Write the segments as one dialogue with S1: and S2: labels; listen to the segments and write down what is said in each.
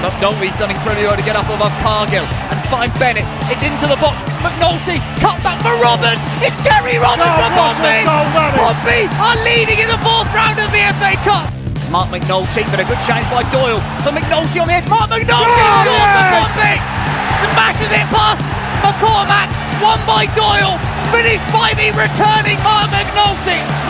S1: McNulty's done incredibly well to get up above Cargill and find Bennett. It's into the box. McNulty cut back for Roberts. It's Gary Roberts for Pompey. Pompey are leading in the fourth round of the FA Cup. Marc McNulty, but a good chance by Doyle. For McNulty on the edge. Marc McNulty oh, scores for. Smashes it past McCormack. Won by Doyle. Finished by the returning Marc McNulty.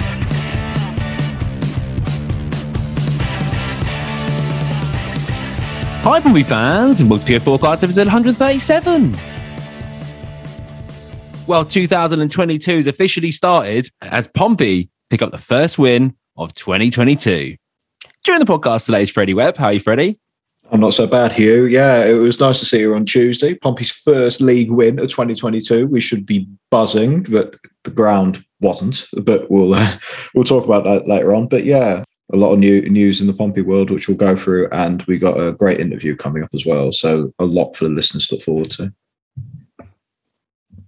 S2: Hi, Pompey fans, and welcome to Forecast episode 137. Well, 2022 has officially started as Pompey pick up the first win of 2022. During the podcast today is Freddie Webb. How are you, Freddie?
S3: I'm not so bad, Hugh. Yeah, it was nice to see you on Tuesday. Pompey's first league win of 2022. We should be buzzing, but the ground wasn't. But we'll uh, we'll talk about that later on. But yeah, a lot of new news in the Pompey world, which we'll go through, and we got a great interview coming up as well. So a lot for the listeners to look forward to.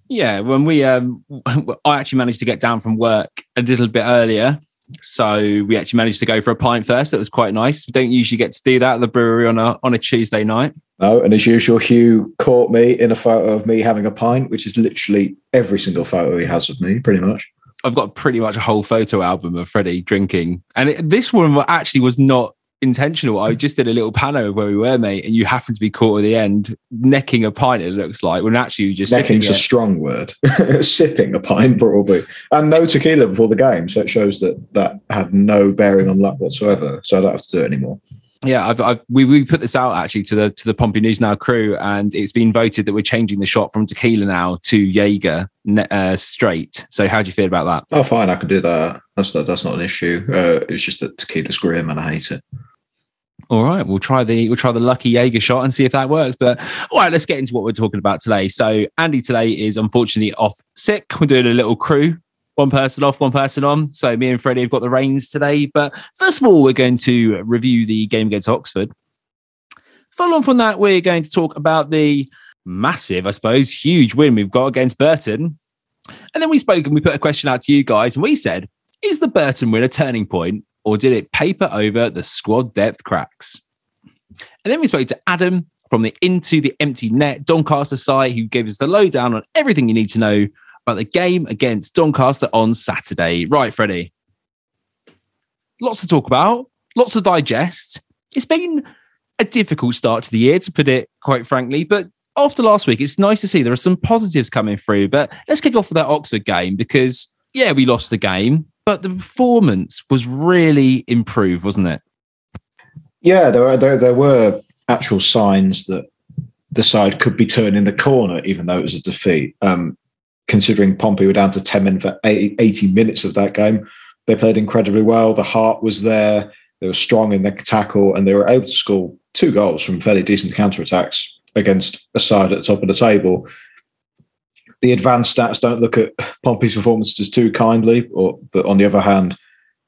S2: Yeah, when we um, I actually managed to get down from work a little bit earlier, so we actually managed to go for a pint first. That was quite nice. We don't usually get to do that at the brewery on a on a Tuesday night.
S3: No, and as usual, Hugh caught me in a photo of me having a pint, which is literally every single photo he has of me, pretty much.
S2: I've got pretty much a whole photo album of Freddie drinking, and it, this one actually was not intentional. I just did a little pano of where we were, mate, and you happened to be caught at the end necking a pint. It looks like when actually you just
S3: necking's a strong word. sipping a pint probably, and no tequila before the game, so it shows that that had no bearing on luck whatsoever. So I don't have to do it anymore
S2: yeah, I've, I've, we we put this out actually to the to the Pompey News Now crew, and it's been voted that we're changing the shot from tequila now to Jaeger uh, straight. So how do you feel about that?
S3: Oh, fine, I can do that. That's not that's not an issue. Uh, it's just that tequila's grim, and I hate it.
S2: All right, we'll try the we'll try the lucky Jaeger shot and see if that works. But all right, let's get into what we're talking about today. So Andy today is unfortunately off sick. We're doing a little crew one person off, one person on. So me and Freddie have got the reins today. But first of all, we're going to review the game against Oxford. Follow on from that, we're going to talk about the massive, I suppose, huge win we've got against Burton. And then we spoke and we put a question out to you guys, and we said, is the Burton win a turning point, or did it paper over the squad depth cracks? And then we spoke to Adam from the Into the Empty Net Doncaster site, who gave us the lowdown on everything you need to know about the game against Doncaster on Saturday. Right, Freddie. Lots to talk about, lots to digest. It's been a difficult start to the year, to put it quite frankly, but after last week, it's nice to see there are some positives coming through. But let's kick off with that Oxford game because, yeah, we lost the game, but the performance was really improved, wasn't it?
S3: Yeah, there were, there, there were actual signs that the side could be turning the corner, even though it was a defeat. Um, considering Pompey were down to 10 men for 80 minutes of that game. They played incredibly well. The heart was there. They were strong in their tackle and they were able to score two goals from fairly decent counter attacks against a side at the top of the table. The advanced stats don't look at Pompey's performances too kindly, or but on the other hand,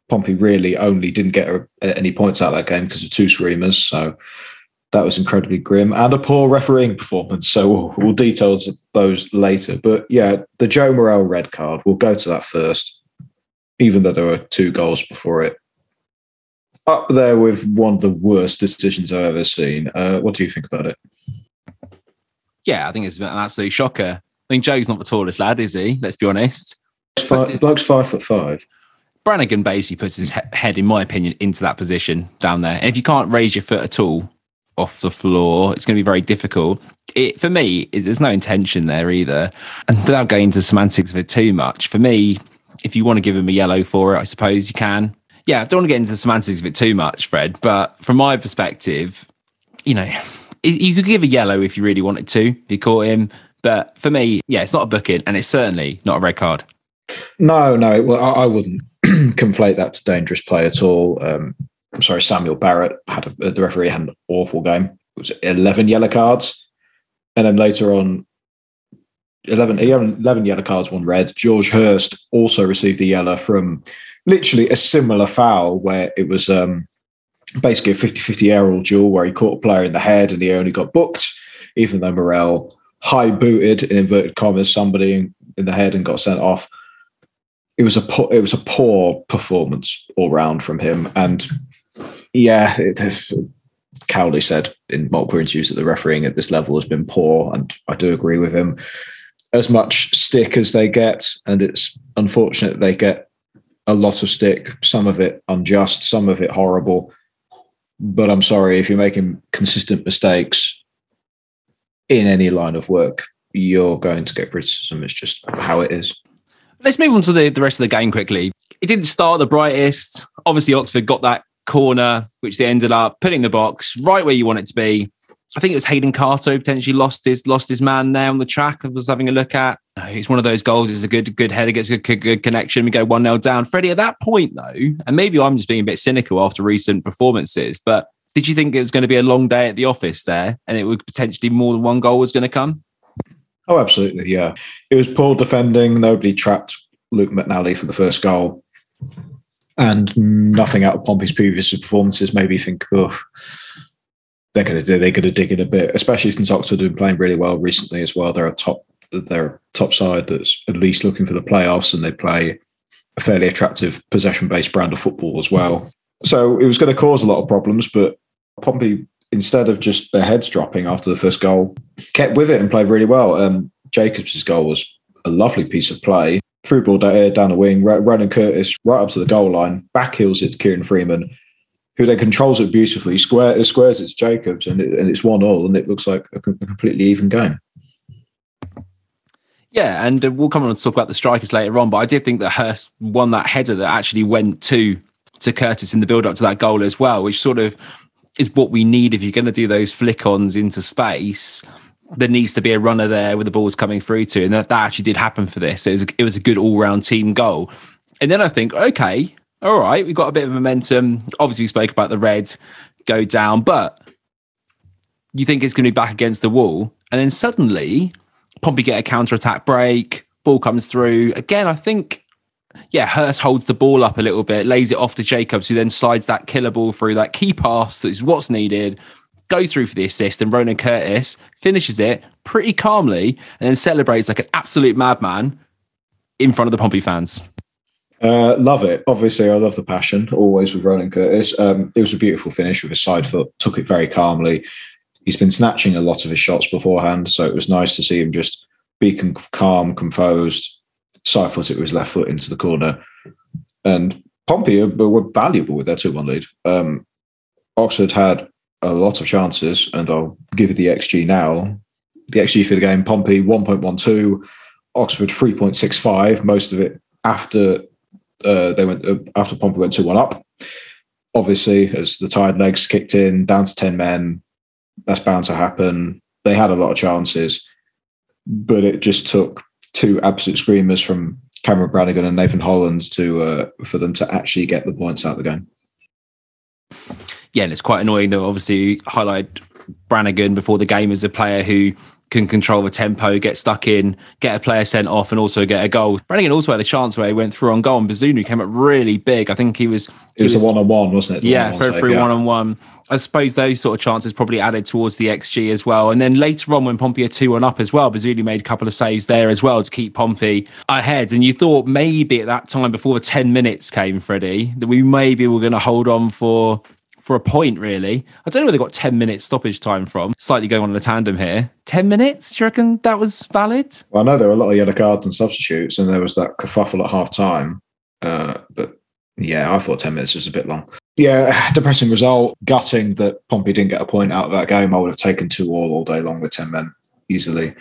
S3: Pompey really only didn't get any points out of that game because of two screamers. So that was incredibly grim and a poor refereeing performance. So we'll, we'll detail those later. But yeah, the Joe Morrell red card, we'll go to that first, even though there were two goals before it. Up there with one of the worst decisions I've ever seen. Uh, what do you think about it?
S2: Yeah, I think it's an absolute shocker. I think Joe's not the tallest lad, is he? Let's be honest.
S3: Five, bloke's five foot five.
S2: Brannagan basically puts his he- head, in my opinion, into that position down there. And if you can't raise your foot at all, off the floor. It's going to be very difficult. It for me, there's no intention there either. And without going into semantics of it too much, for me, if you want to give him a yellow for it, I suppose you can. Yeah, I don't want to get into semantics of it too much, Fred. But from my perspective, you know, you could give a yellow if you really wanted to, if you caught him. But for me, yeah, it's not a booking, and it's certainly not a red card.
S3: No, no, well, I, I wouldn't conflate that to dangerous play at all. Um, I'm sorry, Samuel Barrott had a, the referee had an awful game. It was 11 yellow cards. And then later on, 11, 11 yellow cards, one red. George Hurst also received a yellow from literally a similar foul where it was um, basically a 50 50 aerial duel where he caught a player in the head and he only got booked, even though Morrell high booted in inverted commas somebody in, the head and got sent off. It was a poor, it was a poor performance all round from him, and yeah, it, Cowley said in multiple interviews that the refereeing at this level has been poor, and I do agree with him. As much stick as they get, and it's unfortunate they get a lot of stick, some of it unjust, some of it horrible. But I'm sorry if you're making consistent mistakes in any line of work, you're going to get criticism. It's just how it is.
S2: Let's move on to the, the rest of the game quickly. It didn't start the brightest. Obviously, Oxford got that corner, which they ended up putting the box right where you want it to be. I think it was Hayden Carter potentially lost his lost his man there on the track. I was having a look at. Uh, it's one of those goals. It's a good good header, gets a good, good connection. We go one 0 down. Freddie, at that point though, and maybe I'm just being a bit cynical after recent performances, but did you think it was going to be a long day at the office there, and it would potentially more than one goal was going to come?
S3: Oh, absolutely, yeah. It was poor defending. Nobody trapped Luke McNally for the first goal, and nothing out of Pompey's previous performances made me think, oh, they're going to they're to dig in a bit, especially since Oxford have been playing really well recently as well. They're a top they're a top side that's at least looking for the playoffs, and they play a fairly attractive possession based brand of football as well. So it was going to cause a lot of problems, but Pompey instead of just their heads dropping after the first goal, kept with it and played really well. Um, Jacobs' goal was a lovely piece of play. Through ball down, down the wing, Ronan Curtis right up to the goal line, back heels it to Kieran Freeman, who then controls it beautifully, square, squares to Jacobs, and, it, and it's one all, and it looks like a, a completely even game.
S2: Yeah, and uh, we'll come on and talk about the strikers later on, but I did think that Hurst won that header that actually went to to Curtis in the build up to that goal as well, which sort of is what we need if you're going to do those flick ons into space. There needs to be a runner there with the balls coming through to, and that, that actually did happen for this. It was a, it was a good all round team goal. And then I think, okay, all right, we've got a bit of momentum. Obviously, we spoke about the red go down, but you think it's going to be back against the wall, and then suddenly Pompey get a counter attack break, ball comes through. Again, I think yeah, Hurst holds the ball up a little bit, lays it off to Jacobs, who then slides that killer ball through that key pass that is what's needed, goes through for the assist, and Ronan Curtis finishes it pretty calmly and then celebrates like an absolute madman in front of the Pompey fans.
S3: Uh, love it. Obviously, I love the passion always with Ronan Curtis. Um, it was a beautiful finish with his side foot, took it very calmly. He's been snatching a lot of his shots beforehand, so it was nice to see him just be calm, composed, side foot it with his left foot into the corner. And Pompey were valuable with their 2 1 lead. Um, Oxford had a lot of chances, and I'll give you the XG now. The XG for the game Pompey 1.12, Oxford 3.65, most of it after uh, they went uh, after Pompey went 2 1 up. Obviously, as the tired legs kicked in, down to 10 men, that's bound to happen. They had a lot of chances, but it just took two absolute screamers from Cameron Brannagan and Nathan Hollands to uh, for them to actually get the points out of the game.
S2: Yeah, and it's quite annoying to obviously highlight Brannagan before the game as a player who can control the tempo, get stuck in, get a player sent off, and also get a goal. Brannagan also had a chance where he went through on goal, and Bazunu came up really big. I think he was.
S3: He it was, was a one on one, wasn't it?
S2: The yeah, throw through one on one. I suppose those sort of chances probably added towards the XG as well. And then later on, when Pompey are 2 1 up as well, Bazunu made a couple of saves there as well to keep Pompey ahead. And you thought maybe at that time, before the 10 minutes came, Freddie, that we maybe were going to hold on for for a point, really. I don't know where they got 10 minutes stoppage time from. Slightly going on in tandem here. 10 minutes? Do you reckon that was valid?
S3: Well, I know there were a lot of yellow cards and substitutes, and there was that kerfuffle at half time. Uh, but yeah, I thought 10 minutes was a bit long. Yeah, depressing result. Gutting that Pompey didn't get a point out of that game. I would have taken two all all day long with 10 men easily.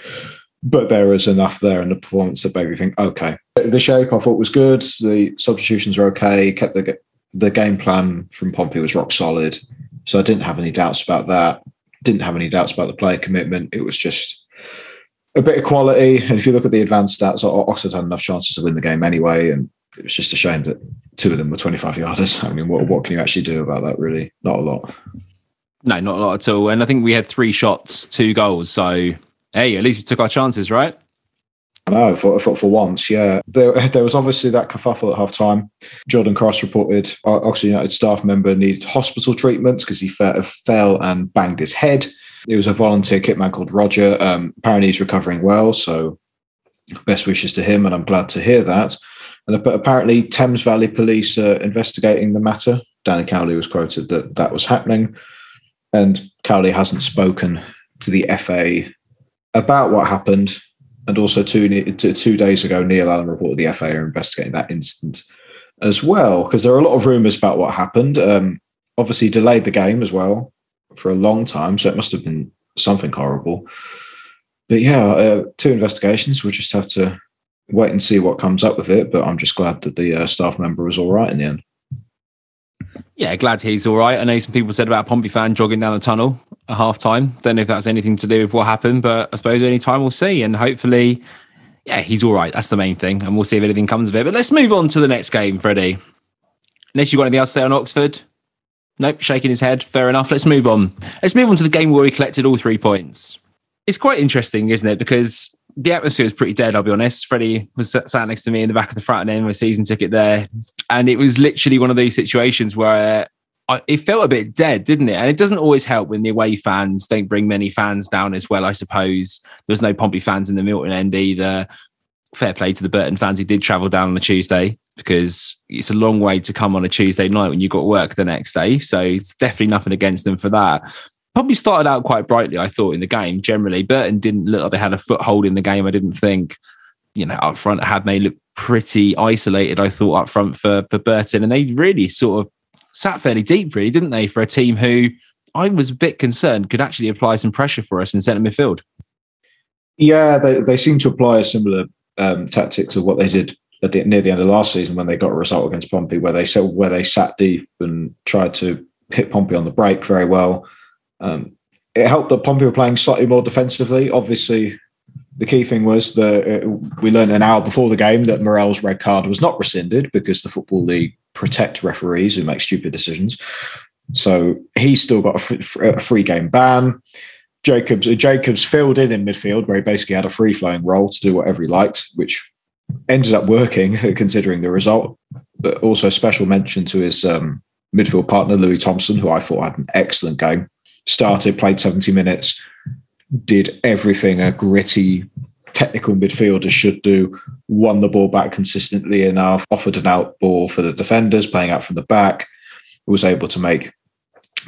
S3: But there is enough there in the performance that made me think, okay. The shape I thought was good. The substitutions were okay. Kept the the game plan from Pompey was rock solid. So I didn't have any doubts about that. Didn't have any doubts about the player commitment. It was just a bit of quality. And if you look at the advanced stats, Oxford had enough chances to win the game anyway. And it was just a shame that two of them were 25 yarders. I mean, what, what can you actually do about that, really? Not a lot.
S2: No, not a lot at all. And I think we had three shots, two goals. So hey, at least we took our chances, right?
S3: No, for, for, for once, yeah. There, there was obviously that kerfuffle at half time. Jordan Cross reported Oxford United staff member needed hospital treatment because he fe- fell and banged his head. There was a volunteer kitman called Roger. Um, apparently, he's recovering well. So, best wishes to him. And I'm glad to hear that. And apparently, Thames Valley Police are investigating the matter. Danny Cowley was quoted that that was happening. And Cowley hasn't spoken to the FA about what happened and also two, two days ago, Neil Allen reported the FA are investigating that incident as well, because there are a lot of rumours about what happened. Um, obviously, delayed the game as well for a long time, so it must have been something horrible. But yeah, uh, two investigations. We'll just have to wait and see what comes up with it. But I'm just glad that the uh, staff member was all right in the end.
S2: Yeah, glad he's all right. I know some people said about a Pompey fan jogging down the tunnel at half time. Don't know if that's anything to do with what happened, but I suppose any time we'll see. And hopefully, yeah, he's all right. That's the main thing. And we'll see if anything comes of it. But let's move on to the next game, Freddie. Unless you've got anything else to say on Oxford. Nope, shaking his head. Fair enough. Let's move on. Let's move on to the game where we collected all three points. It's quite interesting, isn't it? Because the atmosphere was pretty dead, I'll be honest. Freddie was sat next to me in the back of the front end with a season ticket there. And it was literally one of these situations where It felt a bit dead, didn't it? And it doesn't always help when the away fans don't bring many fans down as well, I suppose. There's no Pompey fans in the Milton end either. Fair play to the Burton fans who did travel down on a Tuesday because it's a long way to come on a Tuesday night when you've got work the next day. So it's definitely nothing against them for that probably started out quite brightly, I thought, in the game generally. Burton didn't look like they had a foothold in the game. I didn't think, you know, up front had they looked pretty isolated, I thought, up front for, for Burton. And they really sort of sat fairly deep, really, didn't they, for a team who I was a bit concerned could actually apply some pressure for us in centre midfield.
S3: Yeah, they, they seem to apply a similar um, tactic to what they did the, near the end of last season when they got a result against Pompey, where they where they sat deep and tried to hit Pompey on the break very well um, it helped that Pompey were playing slightly more defensively. Obviously, the key thing was that uh, we learned an hour before the game that Morrell's red card was not rescinded because the Football League protect referees who make stupid decisions. So he's still got a free game ban. Jacobs uh, Jacobs filled in in midfield where he basically had a free flowing role to do whatever he liked, which ended up working considering the result. But also special mention to his um, midfield partner Louis Thompson, who I thought had an excellent game started, played 70 minutes, did everything a gritty technical midfielder should do, won the ball back consistently enough, offered an out ball for the defenders, playing out from the back, was able to make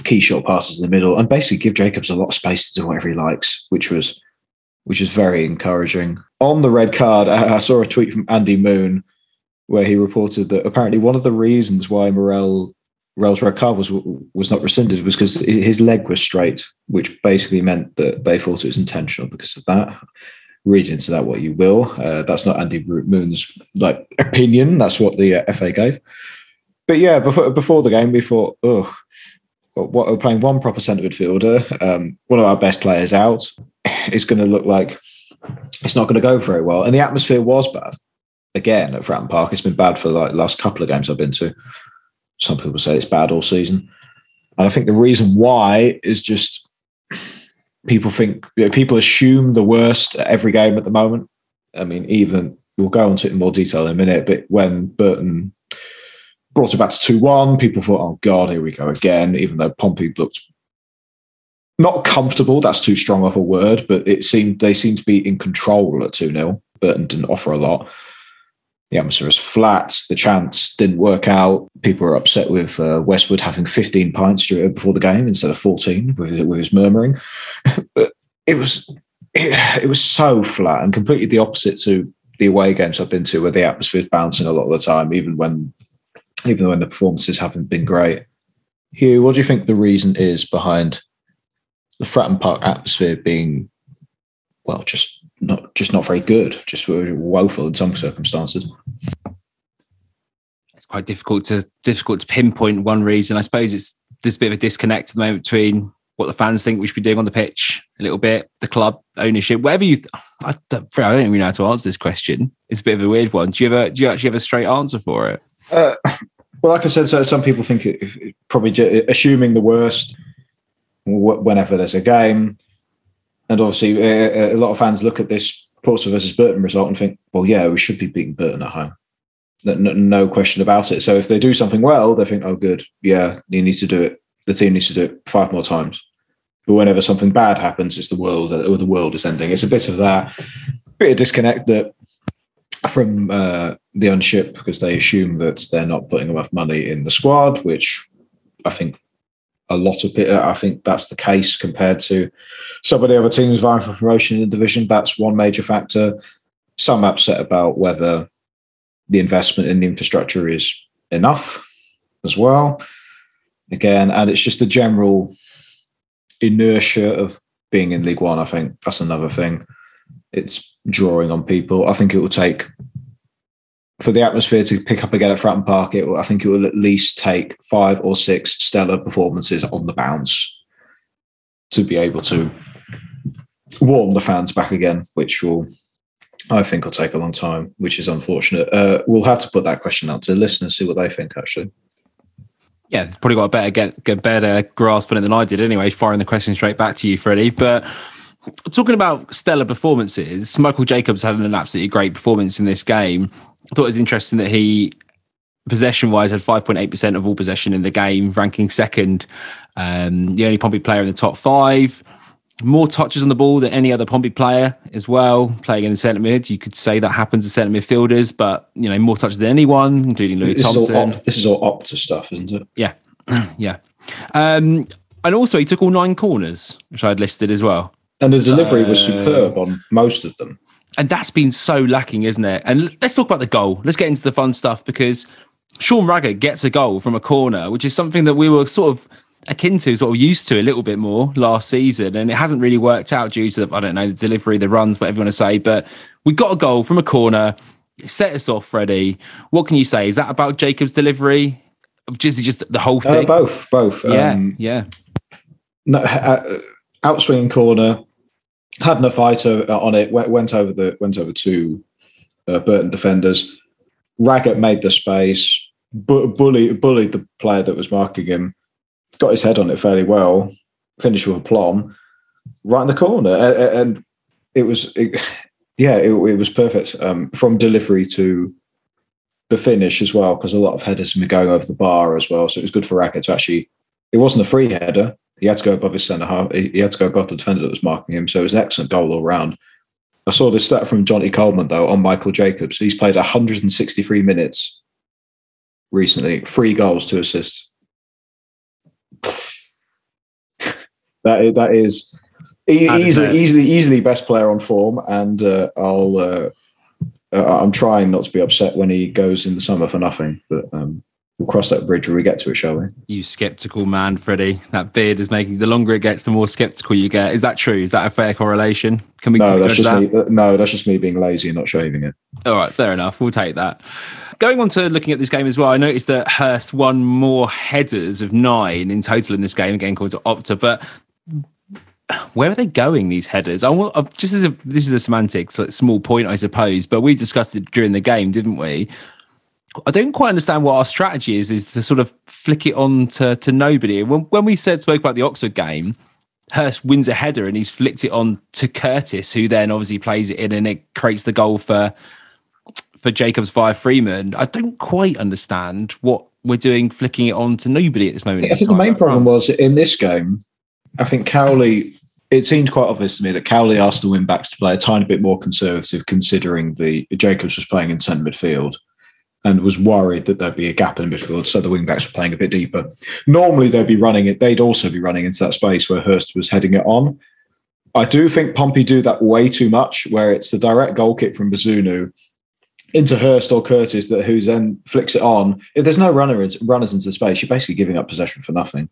S3: key short passes in the middle and basically give Jacobs a lot of space to do whatever he likes, which was which is very encouraging. On the red card, I saw a tweet from Andy Moon where he reported that apparently one of the reasons why Morrell Rail's red card was was not rescinded was because his leg was straight, which basically meant that they thought it was intentional because of that. Read into that what you will. Uh, that's not Andy Moon's like opinion. That's what the uh, FA gave. But yeah, before before the game, we thought, oh, what we're playing one proper centre midfielder, um, one of our best players out. It's going to look like it's not going to go very well, and the atmosphere was bad. Again at Fratton Park, it's been bad for like the last couple of games I've been to some people say it's bad all season. And I think the reason why is just people think you know, people assume the worst at every game at the moment. I mean, even we'll go into it in more detail in a minute, but when Burton brought it back to 2 1, people thought, oh God, here we go again, even though Pompey looked not comfortable, that's too strong of a word, but it seemed they seemed to be in control at 2 0. Burton didn't offer a lot the atmosphere was flat. The chants didn't work out. People were upset with uh, Westwood having 15 pints before the game instead of 14 with his, with his murmuring. but it was it, it, was so flat and completely the opposite to the away games I've been to, where the atmosphere is bouncing a lot of the time, even when even when the performances haven't been great. Hugh, what do you think the reason is behind the Fratton Park atmosphere being well, just not just not very good, just woeful in some circumstances.
S2: It's quite difficult to difficult to pinpoint one reason. I suppose it's there's a bit of a disconnect at the moment between what the fans think we should be doing on the pitch a little bit, the club ownership, whatever you. I don't, I don't even know how to answer this question. It's a bit of a weird one. Do you ever do you actually have a straight answer for it?
S3: Uh, well, like I said, so some people think it, it, probably assuming the worst whenever there's a game. And obviously, a, a lot of fans look at this Portsmouth versus Burton result and think, well, yeah, we should be beating Burton at home. No, no, question about it. So if they do something well, they think, oh, good, yeah, you need to do it. The team needs to do it five more times. But whenever something bad happens, it's the world or the world is ending. It's a bit of that, bit of disconnect that from uh, the ownership because they assume that they're not putting enough money in the squad, which I think a lot of it. I think that's the case compared to some of the other teams vying for promotion in the division. That's one major factor. Some upset about whether the investment in the infrastructure is enough as well. Again, and it's just the general inertia of being in League One. I think that's another thing. It's drawing on people. I think it will take for the atmosphere to pick up again at Fratton Park. It will, I think it will at least take five or six stellar performances on the bounce to be able to warm the fans back again, which will I think will take a long time, which is unfortunate. Uh, we'll have to put that question out to the listeners, see what they think. Actually,
S2: yeah, it's probably got a better get, get better grasp on it than I did. Anyway, firing the question straight back to you, Freddie. But talking about stellar performances, Michael Jacobs had an absolutely great performance in this game. I thought it was interesting that he, possession wise, had 5.8% of all possession in the game, ranking second. Um, the only Pompey player in the top five. More touches on the ball than any other Pompey player as well, playing in the centre mid. You could say that happens to centre midfielders, but you know, more touches than anyone, including Louis
S3: this
S2: Thompson.
S3: Is this is all Opta stuff, isn't it?
S2: Yeah. yeah. Um, and also, he took all nine corners, which I had listed as well.
S3: And the delivery was superb on most of them.
S2: And that's been so lacking, isn't it? And let's talk about the goal. Let's get into the fun stuff because Sean Raggett gets a goal from a corner, which is something that we were sort of akin to, sort of used to a little bit more last season. And it hasn't really worked out due to, the, I don't know, the delivery, the runs, whatever you want to say. But we got a goal from a corner. Set us off, Freddie. What can you say? Is that about Jacob's delivery? Just, just the whole
S3: Uh,
S2: thing?
S3: both, both.
S2: yeah,
S3: Um,
S2: yeah.
S3: no, uh, outswinging corner had no fight o- on it. Went, over the went over two uh, Burton defenders. Raggett made the space. Bu- bully, bullied the player that was marking him. Got his head on it fairly well. Finished with a plum right in the corner, A- a- and it was it, yeah, it, it was perfect um, from delivery to the finish as well. Because a lot of headers been going over the bar as well, so it was good for Raggett to actually. It wasn't a free header he had to go above his centre half. He he had to go above the defender that was marking him. So it was an excellent goal all round. I saw this stat from Johnny Coleman though on Michael Jacobs. He's played 163 minutes recently, three goals, to assist. That is, that is easily, easily, easily best player on form, and uh, I'll. Uh, uh, I'm trying not to be upset when he goes in the summer for nothing, but um, we'll cross that bridge when we get to it, shall we?
S2: You skeptical man, Freddie. That beard is making the longer it gets, the more skeptical you get. Is that true? Is that a fair correlation? Can we?
S3: No, that's just
S2: that?
S3: me. No, that's just me being lazy and not shaving it.
S2: All right, fair enough. We'll take that. Going on to looking at this game as well, I noticed that Hurst won more headers of nine in total in this game, again called to Opta. But where are they going? These headers? I want uh, just as a this is a semantics like, small point, I suppose. But we discussed it during the game, didn't we? I don't quite understand what our strategy is. Is to sort of flick it on to, to nobody. When when we said spoke about the Oxford game, Hurst wins a header and he's flicked it on to Curtis, who then obviously plays it in and it creates the goal for for Jacobs via Freeman. I don't quite understand what we're doing flicking it on to nobody at this moment.
S3: I think the main problem um, was in this game. I think Cowley. It seemed quite obvious to me that Cowley asked the wing backs to play a tiny bit more conservative, considering the Jacobs was playing in centre midfield, and was worried that there'd be a gap in the midfield, so the wing backs were playing a bit deeper. Normally, they'd be running it. They'd also be running into that space where Hurst was heading it on. I do think Pompey do that way too much, where it's the direct goal kick from Bazunu into Hurst or Curtis that who then flicks it on. If there's no runners runners into the space, you're basically giving up possession for nothing,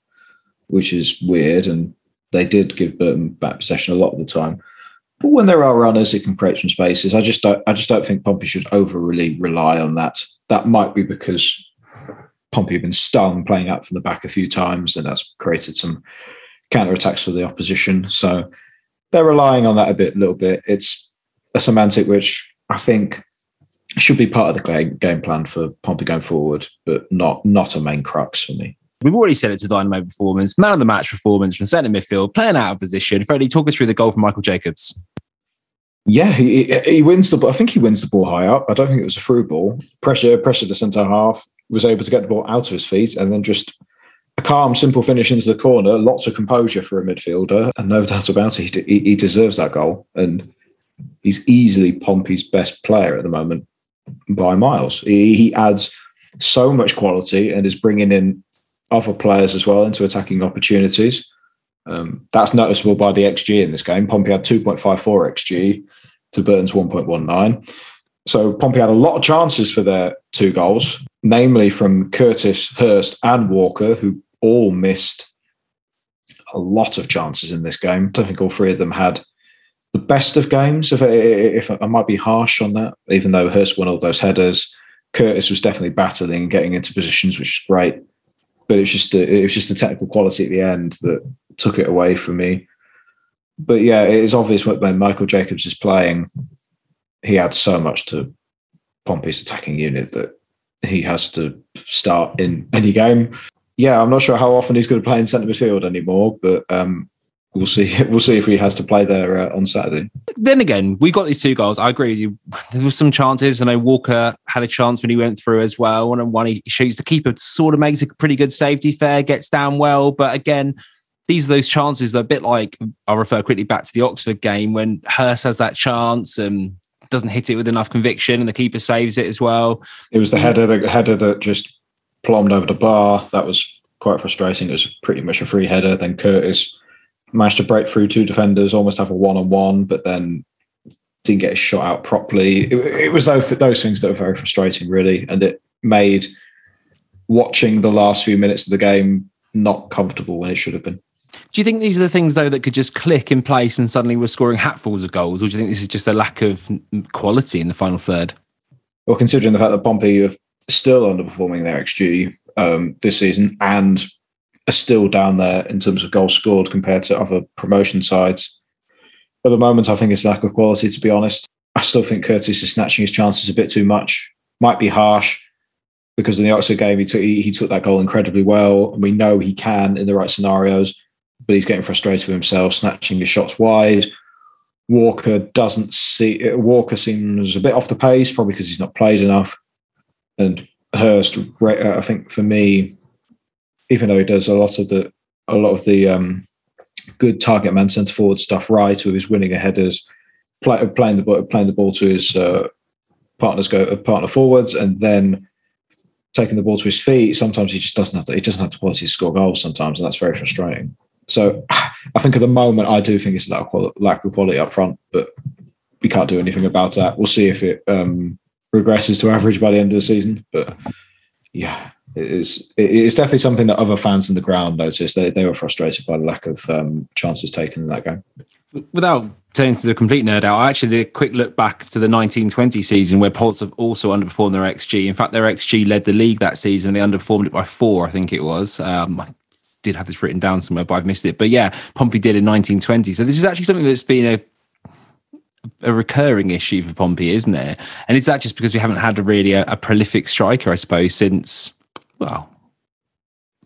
S3: which is weird. And they did give Burton back possession a lot of the time. But when there are runners, it can create some spaces. I just don't. I just don't think Pompey should overly rely on that. That might be because Pompey have been stung playing out from the back a few times, and that's created some counter attacks for the opposition. So they're relying on that a bit, little bit. It's a semantic which I think should be part of the game, plan for Pompey going forward, but not not a main crux for me.
S2: We've already said it's a dynamo performance, man of the match performance from centre midfield, playing out of position. Freddie, talk us through the goal from Michael Jacobs.
S3: Yeah, he, he wins the. Ball. I think he wins the ball high up. I don't think it was a through ball. Pressure, pressure the centre half. Was able to get the ball out of his feet and then just a calm, simple finish into the corner. Lots of composure for a midfielder, and no doubt about it, he, he deserves that goal. And he's easily Pompey's best player at the moment by miles. He, he adds so much quality and is bringing in other players as well into attacking opportunities. Um, that's noticeable by the XG in this game. Pompey had 2.54 XG to Burton's 1.19. So Pompey had a lot of chances for their two goals, namely from Curtis, Hurst, and Walker, who all missed a lot of chances in this game. I think all three of them had the best of games. If, if I might be harsh on that, even though Hurst won all those headers, Curtis was definitely battling and getting into positions, which is great. But it was just the, it was just the technical quality at the end that took it away from me. But yeah, it is obvious when Michael Jacobs is playing, he adds so much to Pompey's attacking unit that he has to start in any game. Yeah, I'm not sure how often he's going to play in centre midfield anymore, but um, we'll see. We'll see if he has to play there uh, on Saturday.
S2: Then again, we got these two goals. I agree with you. There were some chances. I know Walker had a chance when he went through as well. One and one, he shoots the keeper, sort of makes a pretty good safety fair, gets down well. But again, these are those chances that are a bit like I'll refer quickly back to the Oxford game when Hurst has that chance and doesn't hit it with enough conviction, and the keeper saves it as well.
S3: It was the header, the header that just plombed over the bar. That was quite frustrating. It was pretty much a free header. Then Curtis managed to break through two defenders, almost have a one on one, but then didn't get his shot out properly. It, it was those, those things that were very frustrating, really, and it made watching the last few minutes of the game not comfortable when it should have been.
S2: Do you think these are the things though that could just click in place and suddenly we're scoring hatfuls of goals, or do you think this is just a lack of quality in the final third?
S3: Well, considering the fact that Pompey are still underperforming their XG um, this season and are still down there in terms of goals scored compared to other promotion sides. At the moment, I think it's lack of quality. To be honest, I still think Curtis is snatching his chances a bit too much. Might be harsh because in the Oxford game he took he, he took that goal incredibly well, and we know he can in the right scenarios but he's getting frustrated with himself, snatching his shots wide. Walker doesn't see Walker seems a bit off the pace, probably because he's not played enough. And Hurst, uh, I think for me, even though he does a lot of the a lot of the um, good target man centre forward stuff right, with his winning headers, play, playing the ball, playing the ball to his uh, partners go uh, partner forwards, and then taking the ball to his feet. Sometimes he just doesn't have the, he doesn't have the quality to score goals sometimes, and that's very frustrating. So I think at the moment, I do think it's a lack of quality, lack of quality up front, but we can't do anything about that. We'll see if it um, regresses to average by the end of the season. But yeah, it is, it's definitely something that other fans in the ground noticed. They, they were frustrated by the lack of um, chances taken in that game.
S2: Without turning to the complete nerd out, I actually did a quick look back to the 1920 season where Portsmouth also underperformed their XG. In fact, their XG led the league that season. And they underperformed it by four, I think it was. Um, did have this written down somewhere, but I've missed it. But yeah, Pompey did in 1920. So this is actually something that's been a a recurring issue for Pompey, isn't it? And is that just because we haven't had a really a, a prolific striker, I suppose, since well,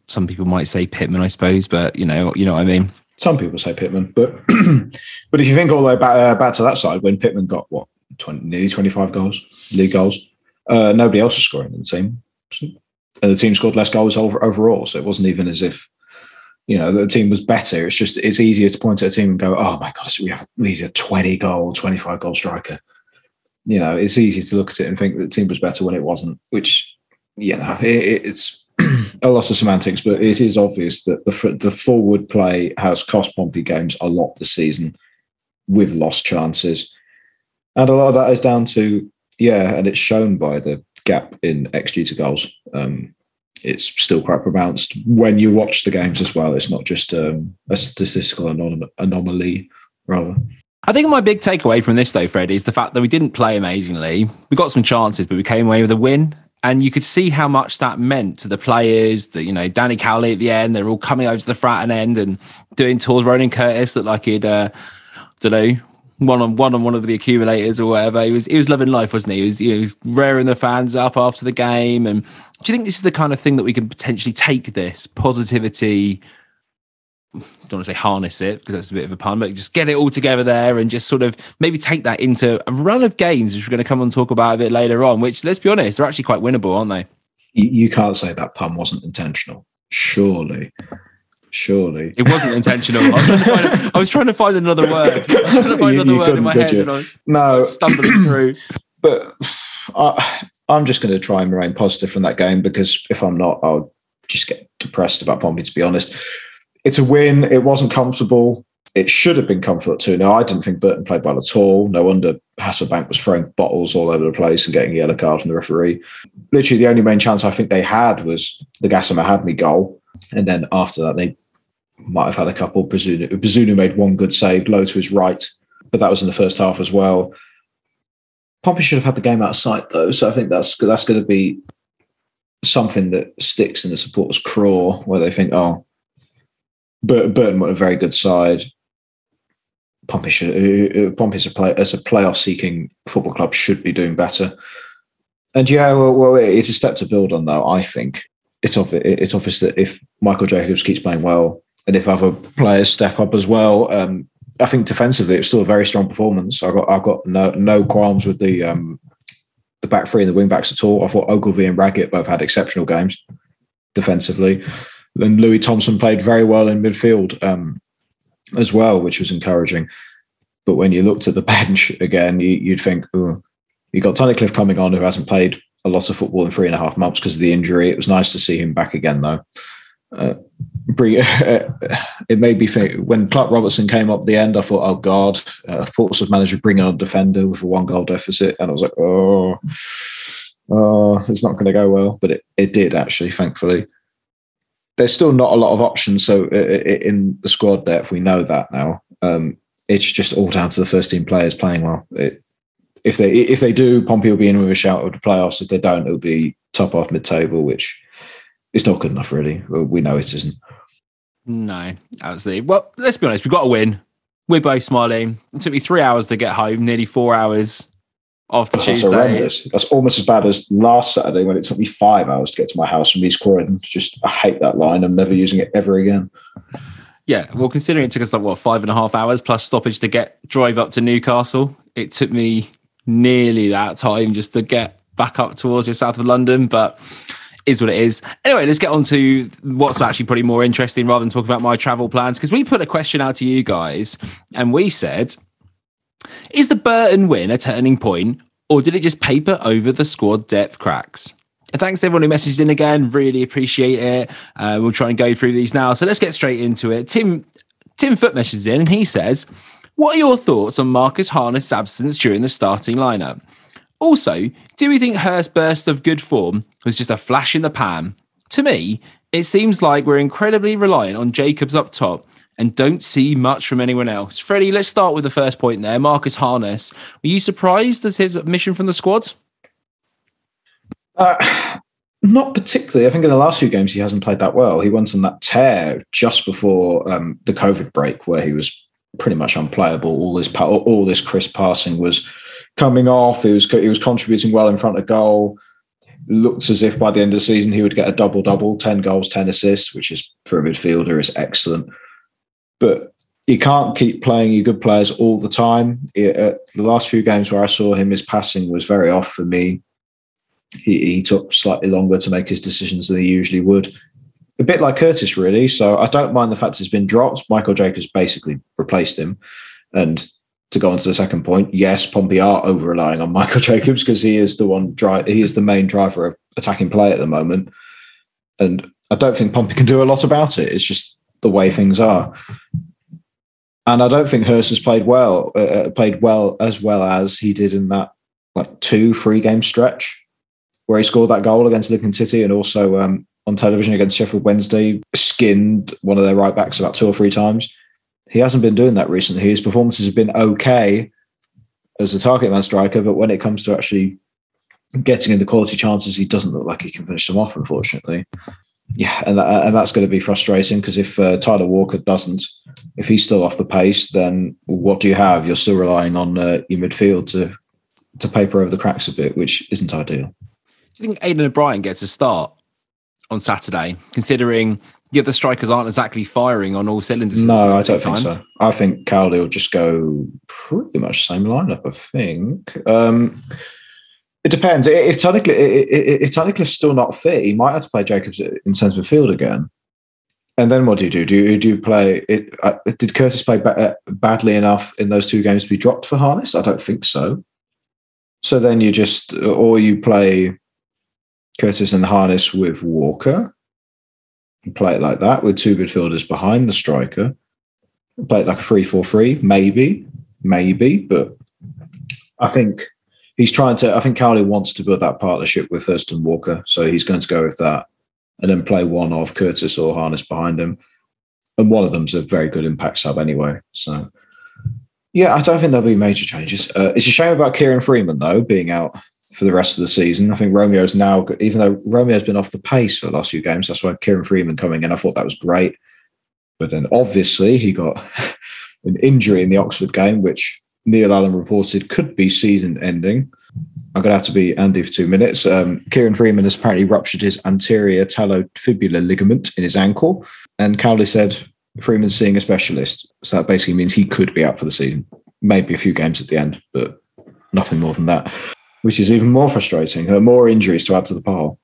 S2: some people might say Pitman, I suppose, but you know, you know what I mean.
S3: Some people say Pitman, but but if you think all the way back, uh, back to that side, when Pitman got what 20, nearly 25 goals, league goals, uh, nobody else was scoring in the team, and the team scored less goals over, overall. So it wasn't even as if you know the team was better. It's just it's easier to point at a team and go, oh my god, we have we need a twenty goal, twenty five goal striker. You know, it's easy to look at it and think that the team was better when it wasn't. Which you know, it, it's a lot of semantics, but it is obvious that the the forward play has cost Pompey games a lot this season with lost chances, and a lot of that is down to yeah, and it's shown by the gap in xG to goals. Um, it's still quite pronounced when you watch the games as well. It's not just um, a statistical anom- anomaly, rather.
S2: I think my big takeaway from this, though, Fred, is the fact that we didn't play amazingly. We got some chances, but we came away with a win. And you could see how much that meant to the players. That you know, Danny Cowley at the end, they're all coming over to the front and end and doing tours. Ronan Curtis looked like he'd, uh, don't know, one on one on one of the accumulators or whatever. He was he was loving life, wasn't he? He was he was raring the fans up after the game. And do you think this is the kind of thing that we can potentially take this positivity? Don't want to say harness it because that's a bit of a pun, but just get it all together there and just sort of maybe take that into a run of games, which we're going to come and talk about a bit later on. Which, let's be honest, they're actually quite winnable, aren't they?
S3: You, you can't say that pun wasn't intentional, surely. Surely.
S2: It wasn't intentional. I was trying to find, I was trying to find another word. I was trying to find
S3: You-
S2: another
S3: you
S2: word in my head and I?
S3: No,
S2: stumbling through.
S3: but I, I'm just going to try and remain positive from that game because if I'm not, I'll just get depressed about Pompey, to be honest. It's a win. It wasn't comfortable. It should have been comfortable too. Now, I didn't think Burton played well at all. No wonder Hasselbaink was throwing bottles all over the place and getting a yellow card from the referee. Literally, the only main chance I think they had was the Gassan Ahadme goal. And then after that, they might have had a couple. Bazunu, Bazunu made one good save, low to his right, but that was in the first half as well. Pompey should have had the game out of sight though, so I think that's that's going to be something that sticks in the supporters' craw, where they think, "Oh, Bur- Burton were a very good side. Pompey should uh, uh, Pompey as a play as a playoff-seeking football club should be doing better." And yeah, well, well, it's a step to build on, though. I think it's obvious, it's obvious that if Michael Jacobs keeps playing well, and if other players step up as well, um, I think defensively it's still a very strong performance. I got I've got no no qualms with the um, the back three and the wing backs at all. I thought Ogilvie and Raggett both had exceptional games defensively. Then Louis Thompson played very well in midfield um, as well, which was encouraging. But when you looked at the bench again, you, you'd think, oh, you got Tunnicliffe coming on who hasn't played a lot of football in three and a half months because of the injury. It was nice to see him back again, though. Uh, bring, it made me think when Clark Robertson came up the end, I thought, oh God, uh, Portsmouth manager bringing on a defender with a one goal deficit. And I was like, oh, oh it's not going to go well. But it, it did actually, thankfully. There's still not a lot of options. So uh, in the squad depth, we know that now. Um, it's just all down to the first team players playing well. It, if they if they do, Pompey will be in with a shout of the playoffs. If they don't, it'll be top off mid table, which is not good enough, really. We know it isn't.
S2: No, absolutely. Well, let's be honest. We've got to win. We're both smiling. It took me three hours to get home, nearly four hours after
S3: That's
S2: Tuesday.
S3: horrendous. That's almost as bad as last Saturday when it took me five hours to get to my house from East Croydon. Just I hate that line. I'm never using it ever again.
S2: Yeah, well, considering it took us like what five and a half hours plus stoppage to get drive up to Newcastle, it took me nearly that time just to get back up towards the south of London. But is what it is. Anyway, let's get on to what's actually pretty more interesting rather than talking about my travel plans. Because we put a question out to you guys and we said, is the Burton win a turning point or did it just paper over the squad depth cracks? Thanks to everyone who messaged in again. Really appreciate it. Uh, we'll try and go through these now. So let's get straight into it. Tim Tim Foot messages in and he says, What are your thoughts on Marcus Harness' absence during the starting lineup? Also, do we think Hurst's burst of good form was just a flash in the pan? To me, it seems like we're incredibly reliant on Jacobs up top and don't see much from anyone else. Freddie, let's start with the first point there. Marcus Harness. Were you surprised at his mission from the squad?
S3: Uh, not particularly. I think in the last few games he hasn't played that well. He went on that tear just before um, the COVID break, where he was pretty much unplayable. All this all this crisp passing was coming off. He was he was contributing well in front of goal. Looks as if by the end of the season he would get a double double, ten goals, ten assists, which is for a midfielder is excellent. But you can't keep playing your good players all the time. It, uh, the last few games where I saw him, his passing was very off for me he, he, took slightly longer to make his decisions than he usually would. A bit like Curtis, really. So I don't mind the fact he's been dropped. Michael Jacobs basically replaced him. And to go on to the second point, yes, Pompey are over relying on Michael Jacobs because he is the one drive. He is the main driver of attacking play at the moment. And I don't think Pompey can do a lot about it. It's just the way things are. And I don't think Hurst has played well, uh, played well as well as he did in that like two, three game stretch where he scored that goal against Lincoln City and also um, on television against Sheffield Wednesday, skinned one of their right backs about two or three times. He hasn't been doing that recently. His performances have been okay as a target man striker, but when it comes to actually getting in the quality chances, he doesn't look like he can finish them off, unfortunately. Yeah, and that, and that's going to be frustrating because if uh, Tyler Walker doesn't, if he's still off the pace, then what do you have? You're still relying on uh, your midfield to to paper over the cracks a bit, which isn't ideal. Do
S2: you think Aiden O'Brien gets a start on Saturday, considering the other strikers aren't exactly firing on all cylinders?
S3: No, I don't think so. I think Cowley will just go pretty much the same lineup. I think. Um, it depends. If Tunnicliffe, if Tunnicliffe's still not fit, he might have to play Jacobs in centre field again. And then what do you do? Do you, do you play? It, uh, did Curtis play ba- uh, badly enough in those two games to be dropped for Harness? I don't think so. So then you just, or you play Curtis and Harness with Walker. You play it like that with two midfielders behind the striker. Play it like a 3 4 3, maybe, maybe. But I think he's trying to, I think Cowley wants to build that partnership with Hurston Walker. So he's going to go with that and then play one of Curtis or Harness behind him. And one of them's a very good impact sub anyway. So yeah, I don't think there'll be major changes. Uh, it's a shame about Kieran Freeman though being out for the rest of the season. I think Romeo's now, even though Romeo's been off the pace for the last few games, that's why Kieran Freeman coming in. I thought that was great, but then obviously he got an injury in the Oxford game, which Neil Allen reported could be season ending. I'm going to have to be Andy for two minutes. Um, Kieran Freeman has apparently ruptured his anterior talofibular ligament in his ankle, and Cowley said Freeman's seeing a specialist. So that basically means he could be out for the season. Maybe a few games at the end, but nothing more than that, which is even more frustrating. Uh, more injuries to add to the pile.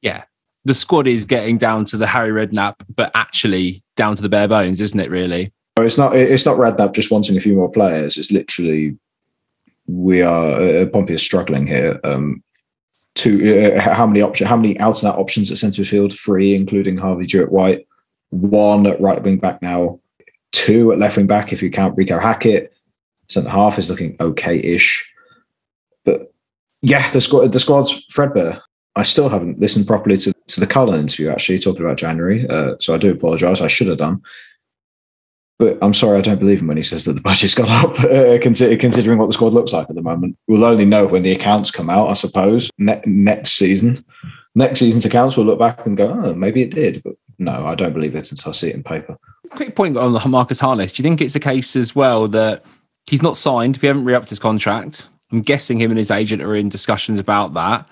S2: Yeah. The squad is getting down to the Harry Redknapp, but actually down to the bare bones, isn't it, really?
S3: It's not. It's not Redknapp just wanting a few more players. It's literally we are uh, Pompey is struggling here. Um, to uh, how many options? How many out and out options at centre field? Three, including Harvey Jewett White. one at right wing back now, two at left wing back if you count Reeco Hackett. Centre half is looking okay-ish, but yeah, the squad the squad's threadbare. I still haven't listened properly to, to the Cullen interview actually talking about January, uh, so I do apologise. I should have done, but I'm sorry I don't believe him when he says that the budget's gone up. Uh, considering what the squad looks like at the moment, we'll only know when the accounts come out, I suppose, ne- next season. Next season's accounts will look back and go, oh, maybe it did, but no, I don't believe it until I see it in paper.
S2: Quick point on the Marcus Harness. Do you think it's a case as well that he's not signed? We haven't re-upped his contract. I'm guessing him and his agent are in discussions about that.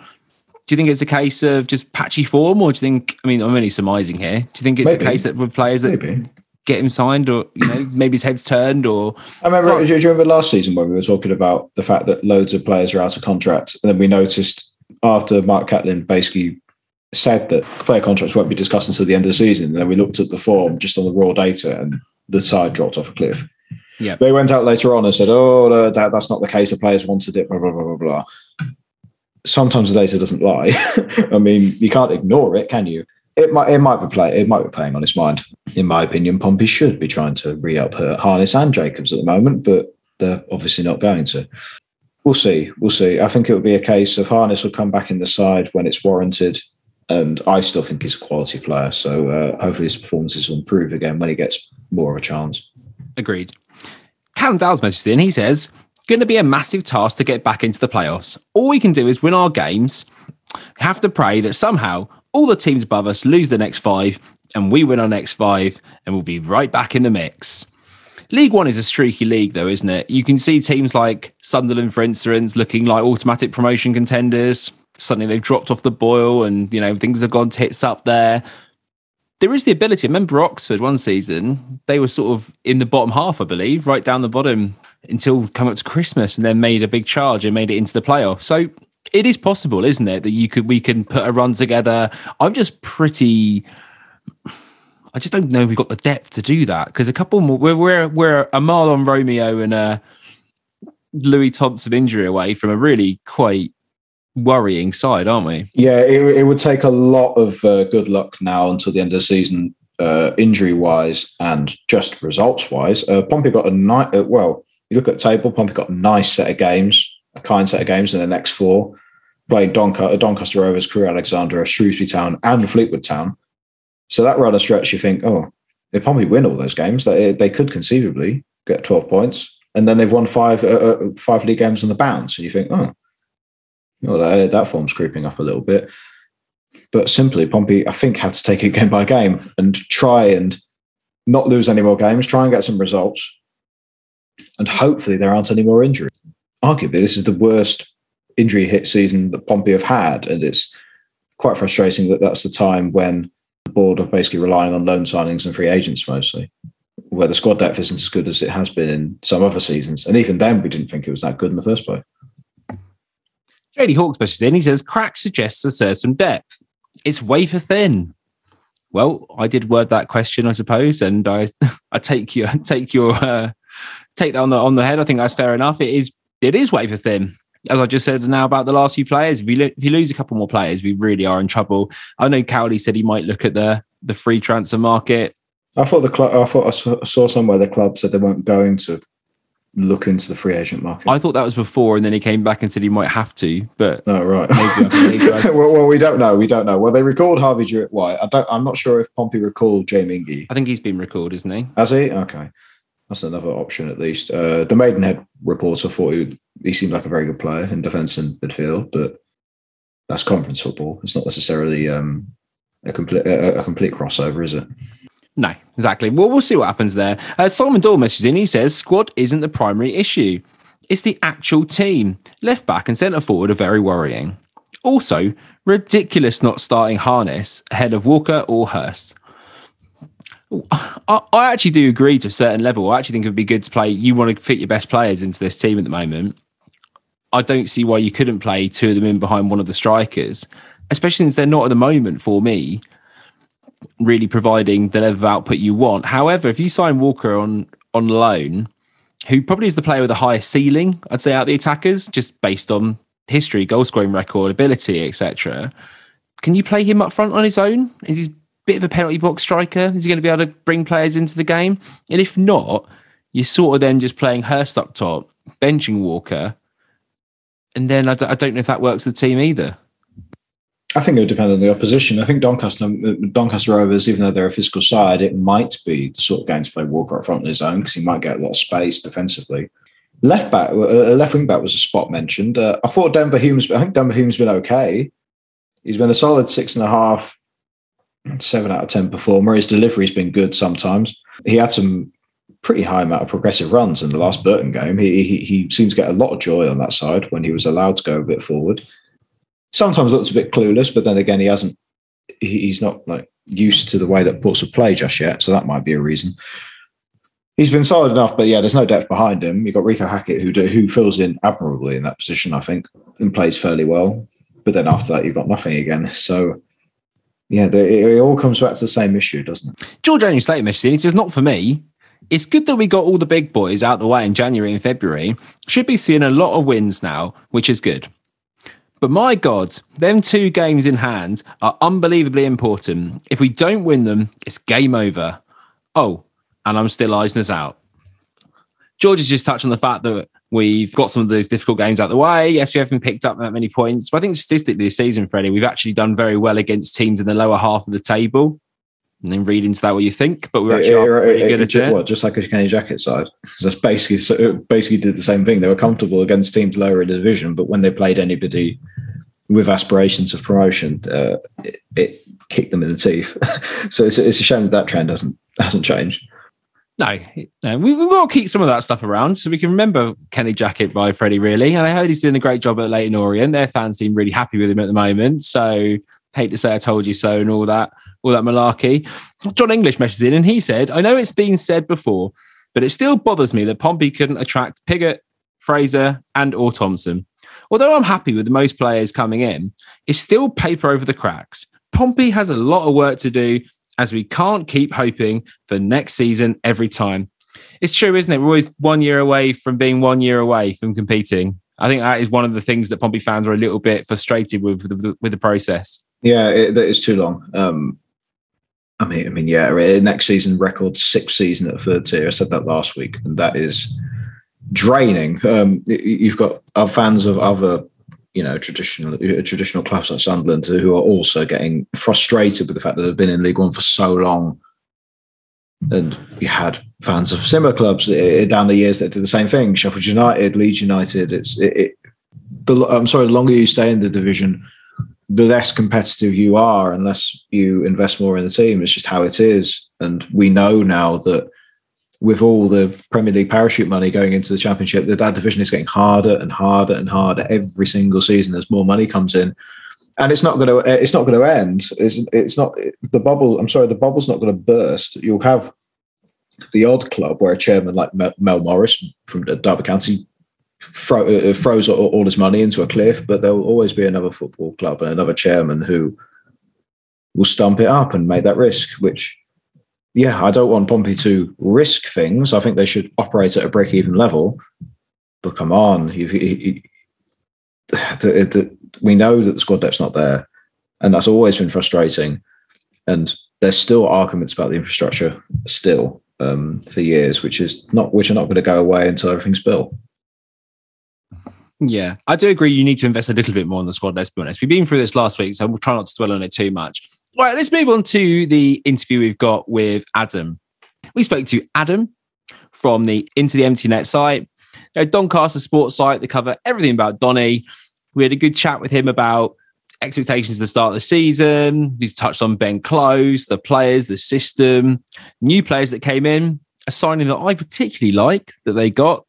S2: Do you think it's a case of just patchy form, or do you think? I mean, I'm only surmising here. Do you think it's maybe. a case that with players that maybe. Get him signed, or you know, maybe his head's turned, or?
S3: I remember. Oh. Do you remember last season when we were talking about the fact that loads of players are out of contract, and then we noticed after Mark Catlin basically said that player contracts won't be discussed until the end of the season. And then we looked at the form just on the raw data, and the side dropped off a cliff.
S2: Yeah,
S3: they went out later on and said, "Oh, no, that, that's not the case. The players wanted it." Blah blah blah blah blah. Sometimes the data doesn't lie. I mean, you can't ignore it, can you? It might it might be play it might be playing on his mind. In my opinion, Pompey should be trying to re up Harness and Jacobs at the moment, but they're obviously not going to. We'll see. We'll see. I think it will be a case of Harness will come back in the side when it's warranted and I still think he's a quality player. So uh, hopefully his performances will improve again when he gets more of a chance.
S2: Agreed. Callum Dow's message in. He says, "Going to be a massive task to get back into the playoffs. All we can do is win our games. Have to pray that somehow all the teams above us lose the next five, and we win our next five, and we'll be right back in the mix." League One is a streaky league, though, isn't it? You can see teams like Sunderland, for instance, looking like automatic promotion contenders suddenly they've dropped off the boil and you know things have gone tits up there there is the ability. Remember Oxford one season, they were sort of in the bottom half, I believe, right down the bottom until come up to Christmas and then made a big charge and made it into the playoff. So it is possible, isn't it, that you could we can put a run together. I'm just pretty I just don't know we've got the depth to do that. Because a couple more we're we're we're a Romeo and a Louis Thompson injury away from a really quite worrying side, aren't we?
S3: Yeah, it, it would take a lot of uh, good luck now until the end of the season, uh, injury wise and just results wise. Uh, Pompey got a night. Uh, well, you look at the table. Pompey got a nice set of games, a kind set of games in the next four. Playing Doncaster, Doncaster Rovers, Crewe Alexandra, Shrewsbury Town, and Fleetwood Town. So that of stretch, you think, oh, if Pompey win all those games, they, they could conceivably get 12 points. And then they've won five uh, uh, five league games on the bounce. And you think, oh, well, that, that form's creeping up a little bit. But simply, Pompey, I think, had to take it game by game and try and not lose any more games, try and get some results. And hopefully, there aren't any more injuries. Arguably, this is the worst injury hit season that Pompey have had. And it's quite frustrating that that's the time when the board are basically relying on loan signings and free agents mostly, where the squad depth isn't as good as it has been in some other seasons. And even then, we didn't think it was that good in the first place.
S2: JD Hawks pushes in. He says, crack suggests a certain depth. It's wafer thin. Well, I did word that question, I suppose, and I I take your take your uh, take that on the on the head. I think that's fair enough. It is it is wafer thin. As I just said now about the last few players, if you, lo- if you lose a couple more players, we really are in trouble. I know Cowley said he might look at the the free transfer market.
S3: I thought the club. I thought I saw, saw somewhere the club said they weren't going to look into the free agent market.
S2: I thought that was before, and then he came back and said he might have to. But
S3: oh right.
S2: Maybe, maybe I-
S3: well, well, we don't know. We don't know. Well, they recalled Harvey Jewett White. I don't. I'm not sure if Pompey recalled Jay Mingi.
S2: I think he's been recalled, isn't he?
S3: Has he? Okay, that's another option at least. Uh, the Maidenhead reporter thought he, he seemed like a very good player in defence and midfield, but that's conference football. It's not necessarily um, a complete a, a complete crossover, is it?
S2: No, exactly. Well, we'll see what happens there. Uh, Solomon Dole messages in. He says, "Squad isn't the primary issue; it's the actual team. Left back and centre forward are very worrying. Also, ridiculous not starting Harness ahead of Walker or Hirst." I, I actually do agree to a certain level. I actually think it would be good to play. You want to fit your best players into this team at the moment. I don't see why you couldn't play two of them in behind one of the strikers, especially since they're not at the moment for me really providing the level of output you want. However, if you sign Walker on on loan, who probably is the player with the highest ceiling, I'd say out the attackers, just based on history, goal scoring record, ability, etc. Can you play him up front on his own? Is he a bit of a penalty box striker? Is he going to be able to bring players into the game? And if not, you're sort of then just playing Hirst up top, benching Walker, and then I d- I don't know if that works the team either.
S3: I think it would depend on the opposition. I think Doncaster, Doncaster Rovers, even though they're a physical side, it might be the sort of game to play Walker up front on his own because he might get a lot of space defensively. Left back, uh, left wing back was a spot mentioned. Uh, I thought Denver Hume's. I think Denver Hume's been okay. He's been a solid six and a half, seven out of ten performer. His delivery's been good sometimes. He had some pretty high amount of progressive runs in the last Burton game. He, he he seems to get a lot of joy on that side when he was allowed to go a bit forward sometimes looks a bit clueless, but then again, he hasn't. He's not like used to the way that Portsmouth play just yet, so that might be a reason. He's been solid enough, but yeah, there's no depth behind him. You've got Reeco Hackett who do, who fills in admirably in that position, I think, and plays fairly well. But then after that, you've got nothing again. So yeah, it, it all comes back to the same issue, doesn't it?
S2: George Daniel Slater in. He says, not for me. It's good that we got all the big boys out the way in January and February. Should be seeing a lot of wins now, which is good. But my God, them two games in hand are unbelievably important. If we don't win them, it's game over. Oh, and I'm still Eisner's out. George has just touched on the fact that we've got some of those difficult games out the way. Yes, we haven't picked up that many points. But I think statistically this season, Freddie, we've actually done very well against teams in the lower half of the table. And then read into that what you think, but we're actually
S3: It- it- it-
S2: good at it.
S3: What, just like a Kenny Jackett side? That's basically so it basically did the same thing. They were comfortable against teams lower in the division, but when they played anybody with aspirations of promotion, uh, it, it kicked them in the teeth. so it's, it's a shame that that trend hasn't hasn't changed.
S2: No, no we, we will keep some of that stuff around so we can remember Kenny Jackett by Freddie, really. And I heard he's doing a great job at Leyton Orient. Their fans seem really happy with him at the moment. So hate to say I told you so and all that, all that malarkey. John English messages in and he said, I know it's been said before, but it still bothers me that Pompey couldn't attract Pigott, Fraser, and or Thompson. Although I'm happy with the most players coming in, it's still paper over the cracks. Pompey has a lot of work to do as we can't keep hoping for next season every time. It's true, isn't it? We're always one year away from being one year away from competing. I think that is one of the things that Pompey fans are a little bit frustrated with with the, with the process.
S3: Yeah, it, is too long. Um, I mean, I mean, yeah, uh, next season record sixth season at third tier. I said that last week, and that is draining. Um, you've got uh, fans of other, you know, traditional uh, traditional clubs like Sunderland who are also getting frustrated with the fact that they've been in League One for so long. And you had fans of similar clubs uh, down the years that did the same thing. Sheffield United, Leeds United. It's it. it the, I'm sorry. The longer you stay in the division, the less competitive you are, unless you invest more in the team. It's just how it is. And we know now that with all the Premier League parachute money going into the Championship, that that division is getting harder and harder and harder every single season as more money comes in. And it's not going to. It's not going to end. It's, it's not the bubble. I'm sorry, the bubble's not going to burst. You'll have the odd club where a chairman like Mel Morris from Derby County froze all, all his money into a cliff, but there will always be another football club and another chairman who will stump it up and make that risk, which yeah, I don't want Pompey to risk things. I think they should operate at a break even level. But come on, you, you, the, the, we know that the squad depth's not there. And that's always been frustrating. And there's still arguments about the infrastructure still um, for years, which is not which are not going to go away until everything's built.
S2: Yeah, I do agree. You need to invest a little bit more in the squad. Let's be honest. We've been through this last week, so we'll try not to dwell on it too much. Right, let's move on to the interview we've got with Adam. We spoke to Adam from the Into the Empty Net site, a Doncaster sports site. They cover everything about Donny. We had a good chat with him about expectations at the start of the season. He's touched on Ben Close, the players, the system, new players that came in, a signing that I particularly like that they got.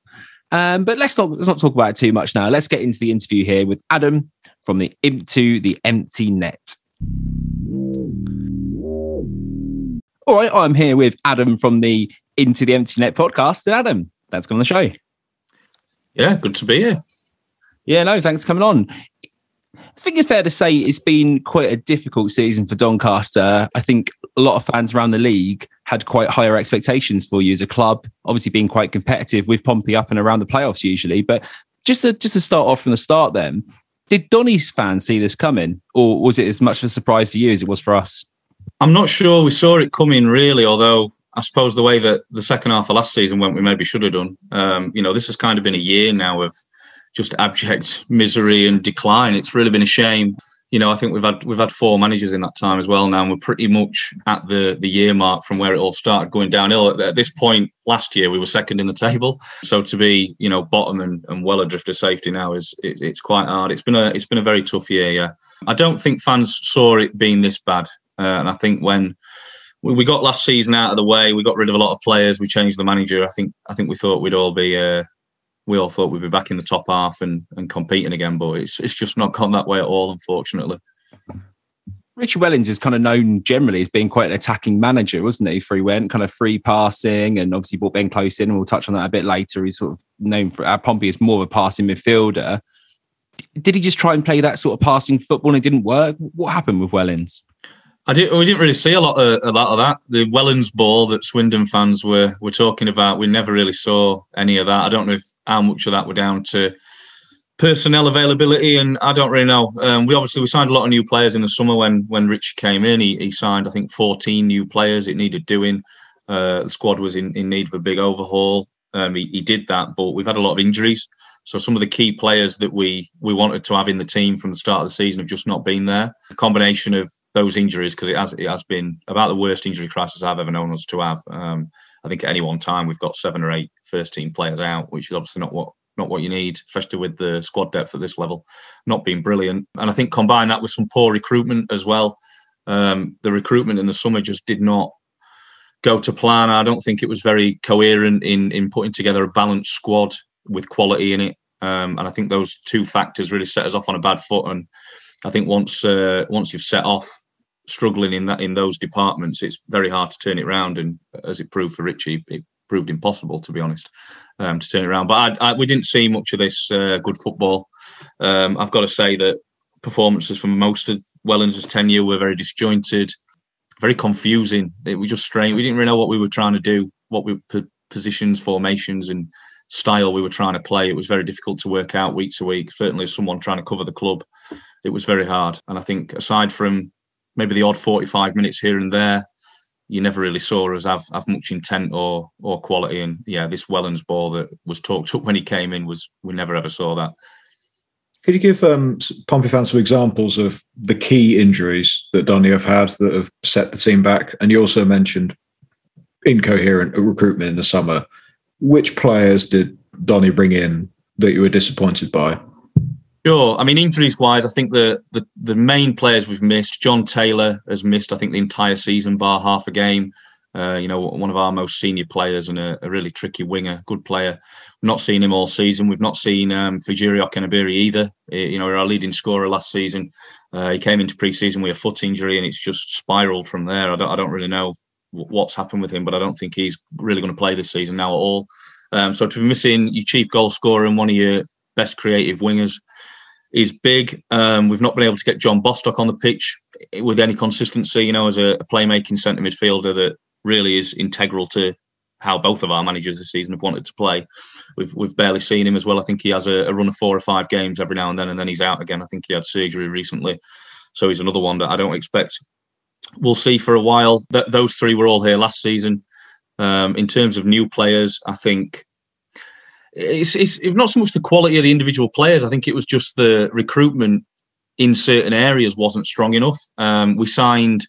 S2: Um, but let's not let's not talk about it too much now. Let's get into the interview here with Adam from the Into the Empty Net. All right, I'm here with Adam from the Into the Empty Net podcast. And Adam, thanks for coming on the show.
S4: Yeah, good to be here.
S2: Yeah, no, thanks for coming on. I think it's fair to say it's been quite a difficult season for Doncaster. I think a lot of fans around the league had quite higher expectations for you as a club, obviously being quite competitive with Pompey up and around the playoffs usually. But just to, just to start off from the start then, did Donny's fans see this coming or was it as much of a surprise for you as it was for us?
S4: I'm not sure we saw it coming really, although I suppose the way that the second half of last season went, we maybe should have done. Um, you know, this has kind of been a year now of just abject misery and decline. It's really been a shame. You know, I think we've had we've had four managers in that time as well now, and we're pretty much at the the year mark from where it all started going downhill. At, at this point last year, we were second in the table, so to be you know bottom and, and well adrift of safety now is it, it's quite hard. It's been a it's been a very tough year. Yeah, I don't think fans saw it being this bad. Uh, and I think when we got last season out of the way, we got rid of a lot of players, we changed the manager. I think I think we thought we'd all be uh, we all thought we'd be back in the top half and, and competing again, but it's it's just not gone that way at all, unfortunately.
S2: Richard Wellens is kind of known generally as being quite an attacking manager, wasn't he? Free went kind of free passing and obviously brought Ben Close in, and we'll touch on that a bit later. He's sort of known for our uh, Pompey is more of a passing midfielder. Did he just try and play that sort of passing football and it didn't work? What happened with Wellens?
S4: I did, we didn't really see a lot of a lot of that. The Wellens ball that Swindon fans were were talking about, we never really saw any of that. I don't know if how much of that were down to personnel availability, and I don't really know. Um, we obviously we signed a lot of new players in the summer when when Rich came in. He, he signed I think 14 new players. It needed doing. Uh, the squad was in, in need of a big overhaul. Um, he, he did that, but we've had a lot of injuries. So some of the key players that we we wanted to have in the team from the start of the season have just not been there. A combination of those injuries because it has it has been about the worst injury crisis I've ever known us to have. Um, I think at any one time we've got seven or eight first team players out, which is obviously not what not what you need, especially with the squad depth at this level, not being brilliant. And I think combine that with some poor recruitment as well. Um, the recruitment in the summer just did not go to plan. I don't think it was very coherent in in putting together a balanced squad with quality in it. Um, and I think those two factors really set us off on a bad foot. And I think once uh, once you've set off struggling in that in those departments, it's very hard to turn it around. And as it proved for Richie, it proved impossible to be honest um, to turn it around. But I, I, we didn't see much of this uh, good football. Um, I've got to say that performances from most of Wellens' tenure were very disjointed, very confusing. It was just strange. We didn't really know what we were trying to do, what we positions, formations, and style we were trying to play. It was very difficult to work out week to week. Certainly, as someone trying to cover the club, it was very hard. And I think aside from maybe the odd 45 minutes here and there, you never really saw us have, have much intent or or quality. And yeah, this Wellens ball that was talked up when he came in was we never ever saw that.
S3: Could you give um, Pompey fans some examples of the key injuries that Donny have had that have set the team back? And you also mentioned incoherent recruitment in the summer. Which players did Donny bring in that you were disappointed by?
S4: Sure. I mean, injuries wise, I think the, the the main players we've missed. Jon Taylor has missed, I think, the entire season, bar half a game. Uh, you know, one of our most senior players and a, a, really tricky winger, good player. We've not seen him all season. We've not seen um, Fejiri Okenabirhie either. Uh, you know, our leading scorer last season. Uh, he came into pre-season with a foot injury, and it's just spiraled from there. I don't, I don't really know what's happened with him, but I don't think he's really going to play this season now at all. Um, so to be missing your chief goal scorer and one of your best creative wingers is big. Um, we've not been able to get John Bostock on the pitch with any consistency. You know, as a, a playmaking centre midfielder that really is integral to how both of our managers this season have wanted to play. We've we've barely seen him as well. I think he has a, a, run of four or five games every now and then, and then he's out again. I think he had surgery recently, so he's another one that I don't expect. We'll see for a while. That those three were all here last season. Um, in terms of new players, I think it's, it's not so much the quality of the individual players. I think it was just the recruitment in certain areas wasn't strong enough. Um, we signed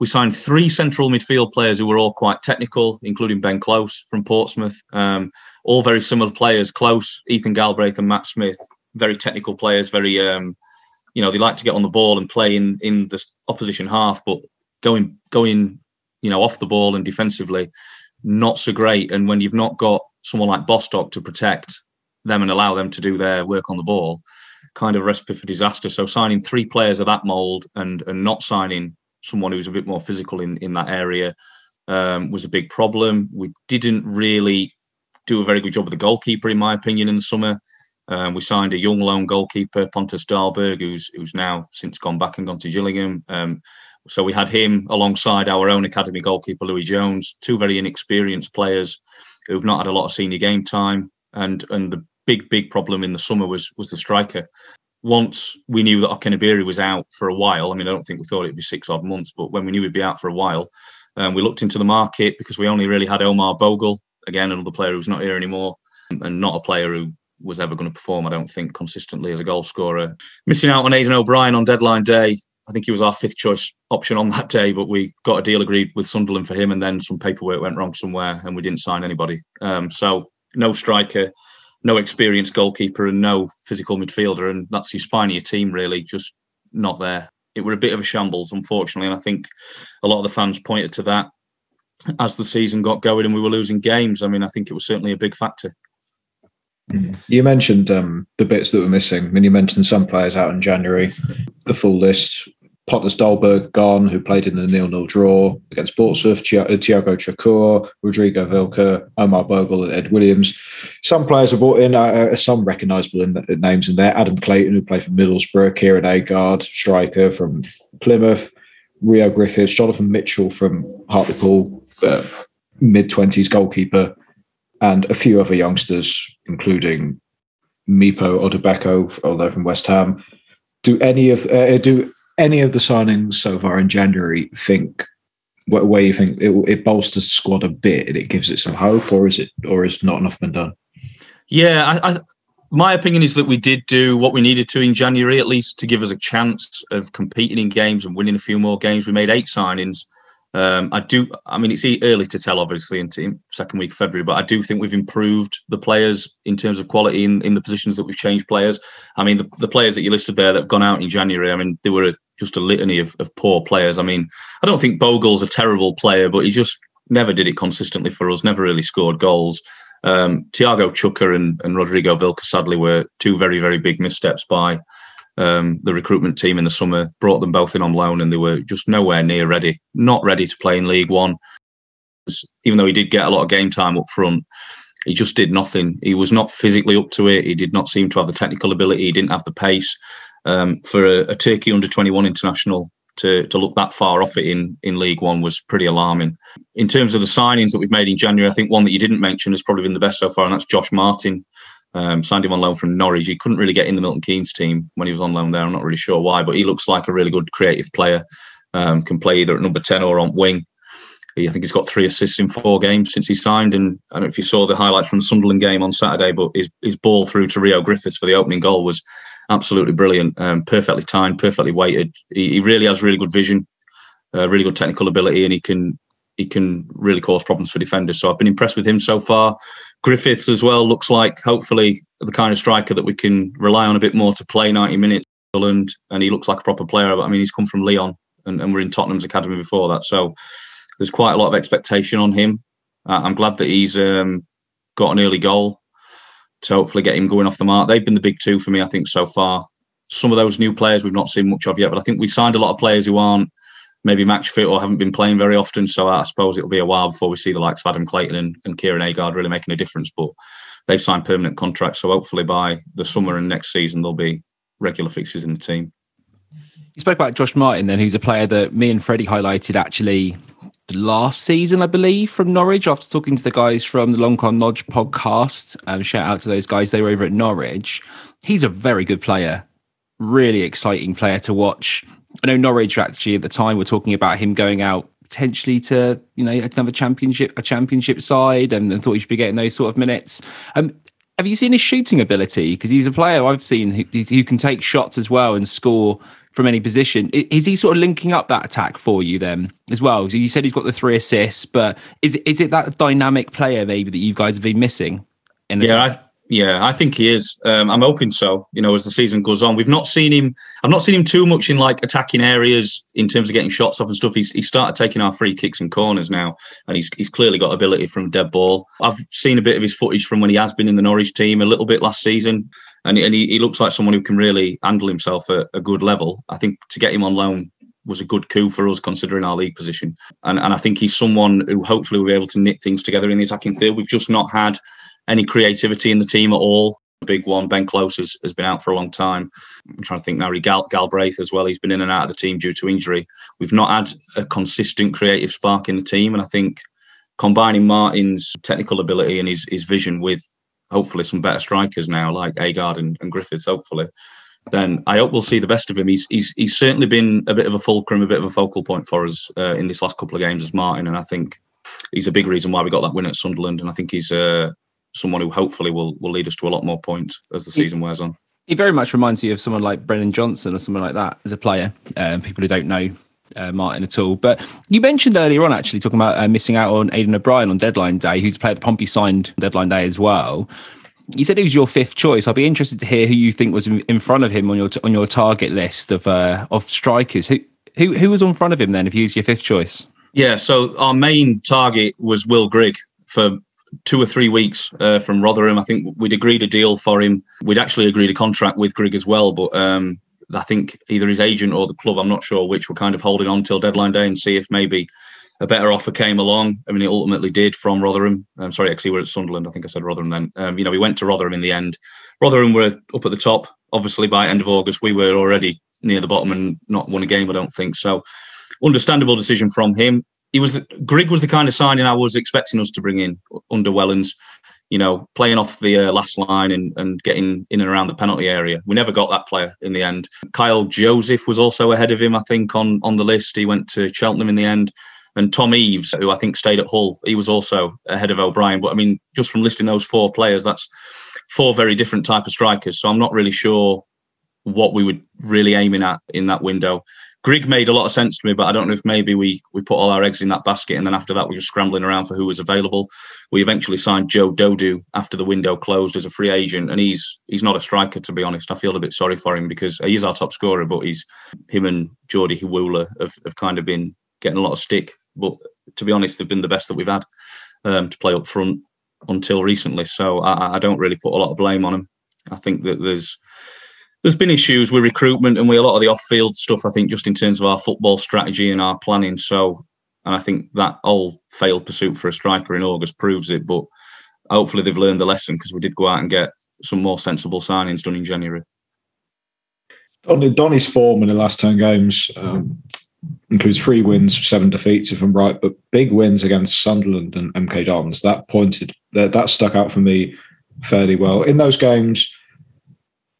S4: we signed three central midfield players who were all quite technical, including Ben Close from Portsmouth. Um, all very similar players. Close, Ethan Galbraith, and Matt Smith. Very technical players. Very, um, you know, they like to get on the ball and play in in the opposition half, but going going, you know, off the ball and defensively, not so great. And when you've not got someone like Bostock to protect them and allow them to do their work on the ball, kind of recipe for disaster. So signing three players of that mould and and not signing someone who's a bit more physical in, in that area um, was a big problem. We didn't really do a very good job with the goalkeeper, in my opinion, in the summer. Um, we signed a young loan goalkeeper, Pontus Dahlberg, who's who's now since gone back and gone to Gillingham. Um, so we had him alongside our own academy goalkeeper, Louis Jones, two very inexperienced players who've not had a lot of senior game time. And and the big big problem in the summer was was the striker once we knew that Okenabirhie was out for a while, I mean, I don't think we thought it'd be six odd months, but when we knew he'd be out for a while, um, we looked into the market because we only really had Omar Bogle, again, another player who's not here anymore, and not a player who was ever going to perform, I don't think, consistently as a goal scorer. Missing out on Aiden O'Brien on deadline day. I think he was our fifth choice option on that day, but we got a deal agreed with Sunderland for him, and then some paperwork went wrong somewhere, and we didn't sign anybody. Um, so no striker no experienced goalkeeper and no physical midfielder, and that's your spine of your team really just not there. It were a bit of a shambles, unfortunately, and I think a lot of the fans pointed to that as the season got going and we were losing games. I mean, I think it was certainly a big factor.
S3: You mentioned um, the bits that were missing. I mean, you mentioned some players out in January. The full list Pontus Dahlberg gone, who played in the nil-nil draw against Portsmouth, uh, Tiago Çukur, Rodrigo Vilca, Omar Bogle, and Ed Williams. Some players are brought in, uh, uh some recognisable in, in names in there. Adam Clayton, who played for Middlesbrough, Kieran Agard, striker from Plymouth, Rio Griffiths, Jonathan Mitchell from Hartlepool, uh, mid-twenties goalkeeper, and a few other youngsters, including Mipo Odubeko, although from West Ham. Do any of uh, do any of the signings so far in January think where, you think it, it bolsters the squad a bit and it gives it some hope, or is it, or is not enough been done?
S4: Yeah, I, I, my opinion is that we did do what we needed to in January, at least to give us a chance of competing in games and winning a few more games. We made eight signings. Um, I do. I mean, it's early to tell, obviously, in, in second week of February, but I do think we've improved the players in terms of quality in, in the positions that we've changed players. I mean, the, the players that you listed there that have gone out in January. I mean, they were a, just a litany of, of poor players. I mean, I don't think Bogle's a terrible player, but he just never did it consistently for us. Never really scored goals. Um, Tiago Çukur and, and Rodrigo Vilca sadly were two very very big missteps by um, the recruitment team in the summer brought them both in on loan, and they were just nowhere near ready, not ready to play in League One. Even though he did get a lot of game time up front, he just did nothing. He was not physically up to it. He did not seem to have the technical ability. He didn't have the pace um, for a, a Turkey under twenty one international to to look that far off it in in League One was pretty alarming. In terms of the signings that we've made in January, I think one that you didn't mention has probably been the best so far, and that's Josh Martin. Um, signed him on loan from Norwich. He couldn't really get in the Milton Keynes team when he was on loan there. I'm not really sure why, but he looks like a really good creative player. Um, can play either at number 10 or on wing. I think he's got three assists in four games since he signed. And I don't know if you saw the highlights from the Sunderland game on Saturday, but his, his ball through to Rio Griffiths for the opening goal was absolutely brilliant. Um, perfectly timed, perfectly weighted. He, he, really has really good vision, uh, really good technical ability, and he can he can really cause problems for defenders. So I've been impressed with him so far. Griffiths as well looks like hopefully the kind of striker that we can rely on a bit more to play 90 minutes. And and he looks like a proper player. But I mean, he's come from Leon and, and we're in Tottenham's academy before that. So there's quite a lot of expectation on him. Uh, I'm glad that he's um, got an early goal to hopefully get him going off the mark. They've been the big two for me, I think, so far. Some of those new players we've not seen much of yet, but I think we signed a lot of players who aren't maybe match fit or haven't been playing very often. So I suppose it'll be a while before we see the likes of Adam Clayton and, and Kieran Agard really making a difference. But they've signed permanent contracts, so hopefully by the summer and next season there'll be regular fixtures in the team.
S2: You spoke about Josh Martin, then, who's a player that me and Freddie highlighted actually last season, I believe, from Norwich. After talking to the guys from the Long Con Lodge podcast, um, shout out to those guys. They were over at Norwich. He's a very good player, really exciting player to watch. I know Norwich actually at the time were talking about him going out potentially to you know another championship, a championship side, and, and thought he should be getting those sort of minutes. Um, have you seen his shooting ability? Because he's a player I've seen who, who, can take shots as well and score from any position. Is he sort of linking up that attack for you then as well? So you said he's got the three assists, but is is it that dynamic player maybe that you guys have been missing?
S4: In the yeah, I think he is. Um, I'm hoping so. You know, as the season goes on, we've not seen him. I've not seen him too much in like attacking areas in terms of getting shots off and stuff. He's he started taking our free kicks and corners now, and he's he's clearly got ability from dead ball. I've seen a bit of his footage from when he has been in the Norwich team a little bit last season, and and he, he looks like someone who can really handle himself at a good level. I think to get him on loan was a good coup for us considering our league position, and and I think he's someone who hopefully will be able to knit things together in the attacking field. We've just not had any creativity in the team at all. Big one, Ben Close, has, has been out for a long time. I'm trying to think now, Gal, Galbraith as well. He's been in and out of the team due to injury. We've not had a consistent creative spark in the team. And I think combining Martin's technical ability and his, his vision with hopefully some better strikers now, like Agard and, and Griffiths, hopefully, then I hope we'll see the best of him. He's, he's he's certainly been a bit of a fulcrum, a bit of a focal point for us uh, in this last couple of games as Martin, and I think he's a big reason why we got that win at Sunderland. And I think he's uh, someone who hopefully will will lead us to a lot more points as the season wears on.
S2: He very much reminds you of someone like Brennan Johnson or someone like that as a player. Um, people who don't know uh, Martin at all. But you mentioned earlier on actually talking about uh, missing out on Aiden O'Brien on deadline day, who's a player that Pompey signed deadline day as well. You said he was your fifth choice. I'd be interested to hear who you think was in front of him on your on your target list of uh, of strikers. Who who who was on front of him then? If he was your fifth choice.
S4: Yeah, so our main target was Will Grigg for two or three weeks uh, from Rotherham. I think we'd agreed a deal for him. We'd actually agreed a contract with Grigg as well, but um, I think either his agent or the club, I'm not sure which, were kind of holding on till deadline day and see if maybe a better offer came along. I mean, it ultimately did from Rotherham. I'm sorry, actually, we're at Sunderland. I think I said Rotherham then. Um, you know, we went to Rotherham in the end. Rotherham were up at the top. Obviously, by end of August, we were already near the bottom and not won a game. I don't think so. Understandable decision from him he was the, Grigg was the kind of signing I was expecting us to bring in under Wellens. You know, playing off the uh, last line and, and getting in and around the penalty area. We never got that player in the end. Kyle Joseph was also ahead of him, I think, on on the list. He went to Cheltenham in the end. And Tom Eaves, who I think stayed at Hull, he was also ahead of O'Brien. But I mean, just from listing those four players, that's four very different type of strikers. So I'm not really sure what we were really aiming at in that window. Grigg made a lot of sense to me, but I don't know if maybe we we put all our eggs in that basket and then after that we were scrambling around for who was available. We eventually signed Joe Dodoo after the window closed as a free agent, and he's he's not a striker to be honest. I feel a bit sorry for him because he is our top scorer, but he's him and Jordy Hiwula have, have kind of been getting a lot of stick. But to be honest, they've been the best that we've had um, to play up front until recently. So I, I don't really put a lot of blame on him. I think that there's there's been issues with recruitment and with a lot of the off-field stuff. I think just in terms of our football strategy and our planning. So, and I think that all failed pursuit for a striker in August proves it. But hopefully they've learned the lesson because we did go out and get some more sensible signings done in January.
S3: Donny's form in the last ten games um, includes three wins, seven defeats, if I'm right, but big wins against Sunderland and MK Dons. That pointed that that stuck out for me fairly well in those games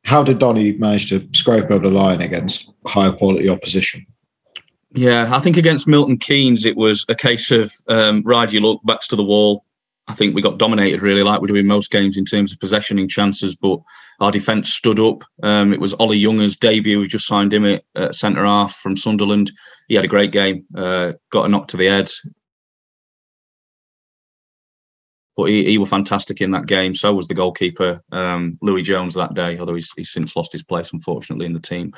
S3: how did Donny manage to scrape over the line against higher quality opposition?
S4: Yeah, I think against Milton Keynes, it was a case of um, ride your luck, backs to the wall. I think we got dominated really, like we do in most games in terms of possessioning chances, but our defence stood up. Um, it was Ollie Younger's debut. We just signed him at, centre half from Sunderland. He had a great game, uh, got a knock to the head, but he, he was fantastic in that game. So was the goalkeeper, um, Louis Jones, that day, although he's, he's since lost his place, unfortunately, in the team.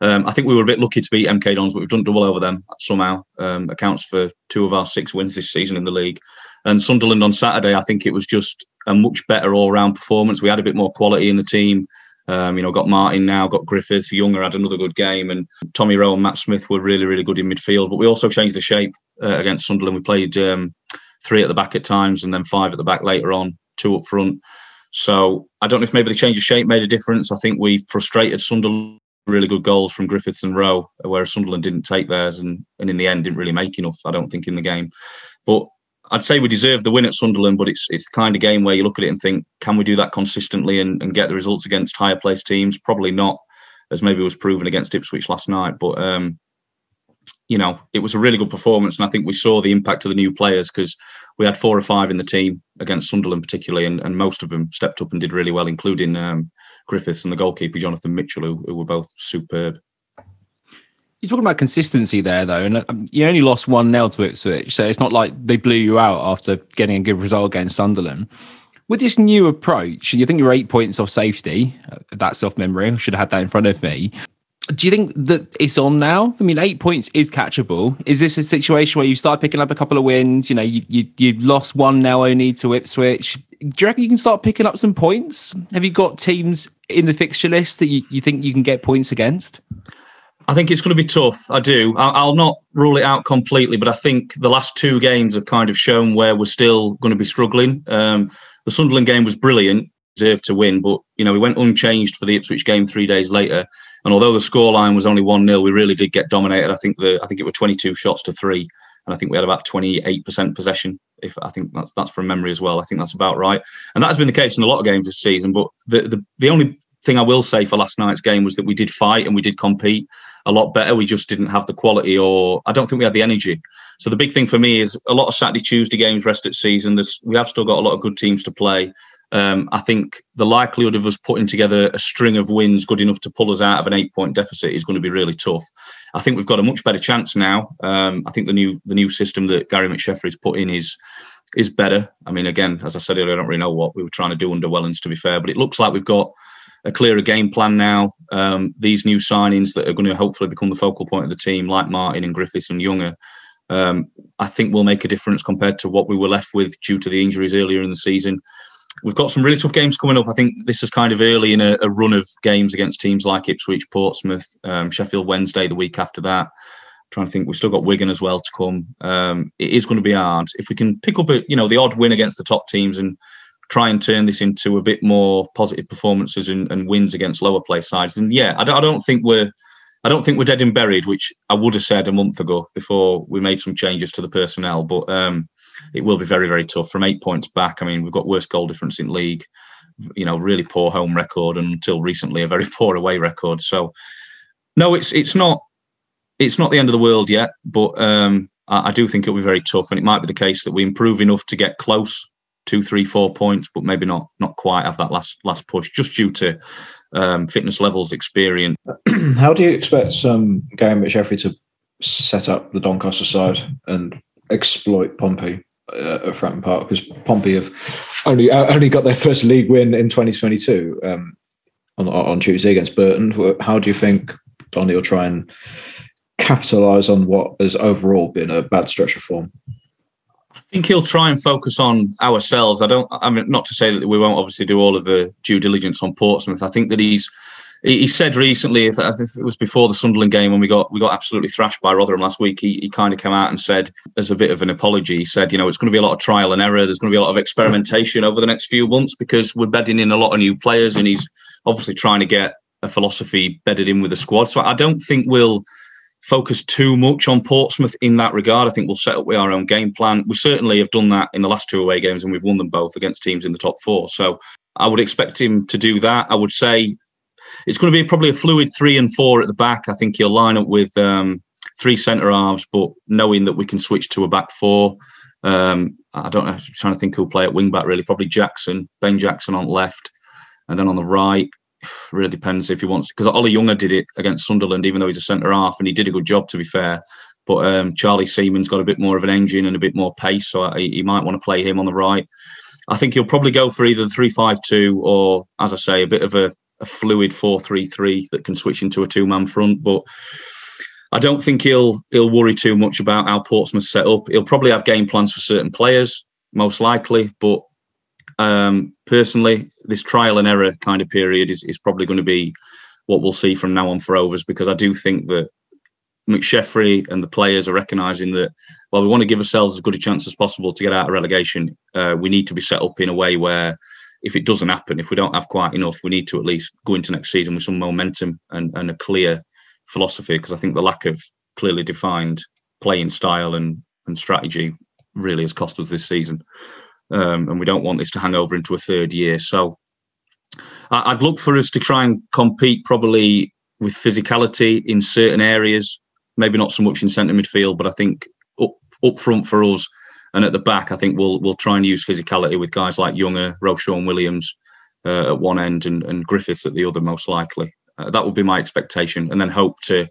S4: Um, I think we were a bit lucky to beat MK Dons, but we've done double over them somehow. Um, accounts for two of our six wins this season in the league. And Sunderland on Saturday, I think it was just a much better all round performance. We had a bit more quality in the team. Um, you know, got Martin now, got Griffiths. Younger had another good game, and Tommy Rowe and Matt Smith were really, really good in midfield. But we also changed the shape uh, against Sunderland. We played um, three at the back at times, and then five at the back later on, two up front. So I don't know if maybe the change of shape made a difference. I think we frustrated Sunderland. Really good goals from Griffiths and Rowe, whereas Sunderland didn't take theirs, and and in the end didn't really make enough. I don't think in the game, but I'd say we deserve the win at Sunderland, but it's it's the kind of game where you look at it and think, can we do that consistently and, and get the results against higher placed teams? Probably not, as maybe was proven against Ipswich last night. But um, you know, it was a really good performance, and I think we saw the impact of the new players because we had four or five in the team against Sunderland, particularly, and, and most of them stepped up and did really well, including um, Griffiths and the goalkeeper Jonathan Mitchell, who, who were both superb.
S2: You're talking about consistency there, though, and um, you only lost one nil to Ipswich, so it's not like they blew you out after getting a good result against Sunderland. With this new approach, you think you're eight points off safety. Uh, that's off memory. I should have had that in front of me. Do you think that it's on now? I mean, eight points is catchable. Is this a situation where you start picking up a couple of wins? You know, you you, you lost one now only to Ipswich. Do you reckon you can start picking up some points? Have you got teams in the fixture list that you, you think you can get points against?
S4: I think it's going to be tough. I do. I'll not rule it out completely, but I think the last two games have kind of shown where we're still going to be struggling. Um, the Sunderland game was brilliant, deserved to win, but you know we went unchanged for the Ipswich game three days later. And although the scoreline was only one 0 we really did get dominated. I think the I think it were twenty two shots to three, and I think we had about twenty eight percent possession. If I think that's that's from memory as well. I think that's about right, and that has been the case in a lot of games this season. But the the, the only thing I will say for last night's game was that we did fight and we did compete a lot better. We just didn't have the quality, or I don't think we had the energy. So the big thing for me is a lot of Saturday, Tuesday games rest at season. There's we have still got a lot of good teams to play. Um, I think the likelihood of us putting together a string of wins good enough to pull us out of an eight-point deficit is going to be really tough. I think we've got a much better chance now. Um, I think the new the new system that Gary McSheffrey has put in is is better. I mean, again, as I said earlier, I don't really know what we were trying to do under Wellens, to be fair, but it looks like we've got a clearer game plan now. Um, these new signings that are going to hopefully become the focal point of the team, like Martin and Griffiths and Younger, um, I think will make a difference compared to what we were left with due to the injuries earlier in the season. We've got some really tough games coming up. I think this is kind of early in a, a run of games against teams like Ipswich, Portsmouth, um, Sheffield Wednesday the week after that. I'm trying to think, we've still got Wigan as well to come. Um, it is going to be hard. If we can pick up a, you know, the odd win against the top teams and try and turn this into a bit more positive performances and, and wins against lower place sides. And yeah, I don't, I don't think we're I don't think we're dead and buried, which I would have said a month ago before we made some changes to the personnel. But um, it will be very, very tough. From eight points back, I mean, we've got worst goal difference in league, you know, really poor home record, and until recently, a very poor away record. So, no, it's it's not it's not the end of the world yet, but um, I, I do think it'll be very tough, and it might be the case that we improve enough to get close two, three, four points, but maybe not not quite have that last last push, just due to um, fitness levels, experience.
S3: How do you expect um, Gary McSheffrey to set up the Doncaster side and exploit Pompey uh, at Fratton Park? Because Pompey have only uh, only got their first league win in 2022 um, on on Tuesday against Burton. How do you think Donny will try and capitalise on what has overall been a bad stretch of form?
S4: I think he'll try and focus on ourselves. I don't. I mean, not to say that we won't obviously do all of the due diligence on Portsmouth. I think that he's. He said recently, if it was before the Sunderland game when we got we got absolutely thrashed by Rotherham last week. He, he kind of came out and said, as a bit of an apology, he said, you know, it's going to be a lot of trial and error. There's going to be a lot of experimentation over the next few months because we're bedding in a lot of new players, and he's obviously trying to get a philosophy bedded in with the squad. So I don't think we'll focus too much on Portsmouth in that regard. I think we'll set up with our own game plan. We certainly have done that in the last two away games, and we've won them both against teams in the top four. So I would expect him to do that. I would say it's going to be probably a fluid three and four at the back. I think he'll line up with um, three centre halves, but knowing that we can switch to a back four. Um, I don't know. I'm trying to think who'll play at wing back really. Probably Jackson, Ben Jackson on left, and then on the right really depends if he wants because Ollie Younger did it against Sunderland, even though he's a centre half, and he did a good job to be fair. But um, Charlie Seaman's got a bit more of an engine and a bit more pace, so he, he might want to play him on the right. I think he'll probably go for either the three-five-two or, as I say, a bit of a, a fluid four-three-three that can switch into a two-man front. But I don't think he'll he'll worry too much about how Portsmouth set up. He'll probably have game plans for certain players, most likely. But um, personally, this trial and error kind of period is, is probably going to be what we'll see from now on for Rovers because I do think that McSheffrey and the players are recognising that while we want to give ourselves as good a chance as possible to get out of relegation, uh, we need to be set up in a way where if it doesn't happen, if we don't have quite enough, we need to at least go into next season with some momentum and, and a clear philosophy because I think the lack of clearly defined playing style and, and strategy really has cost us this season. Um, and we don't want this to hang over into a third year. So I, would look for us to try and compete probably with physicality in certain areas, maybe not so much in centre midfield, but I think up, up front for us and at the back, I think we'll we'll try and use physicality with guys like Younger, Ro-Shaun Williams uh, at one end and, and Griffiths at the other, most likely. Uh, that would be my expectation, and then hope to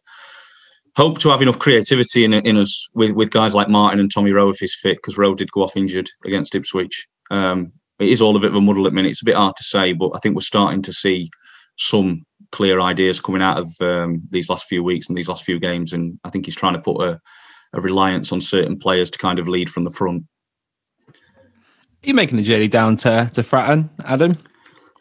S4: hope to have enough creativity in, in us with, with guys like Martin and Tommy Rowe if he's fit, because Rowe did go off injured against Ipswich. Um, it is all a bit of a muddle at the minute. It's a bit hard to say, but I think we're starting to see some clear ideas coming out of um, these last few weeks and these last few games. And I think he's trying to put a, a reliance on certain players to kind of lead from the front.
S2: Are you making the journey down to, to Fratton, Adam?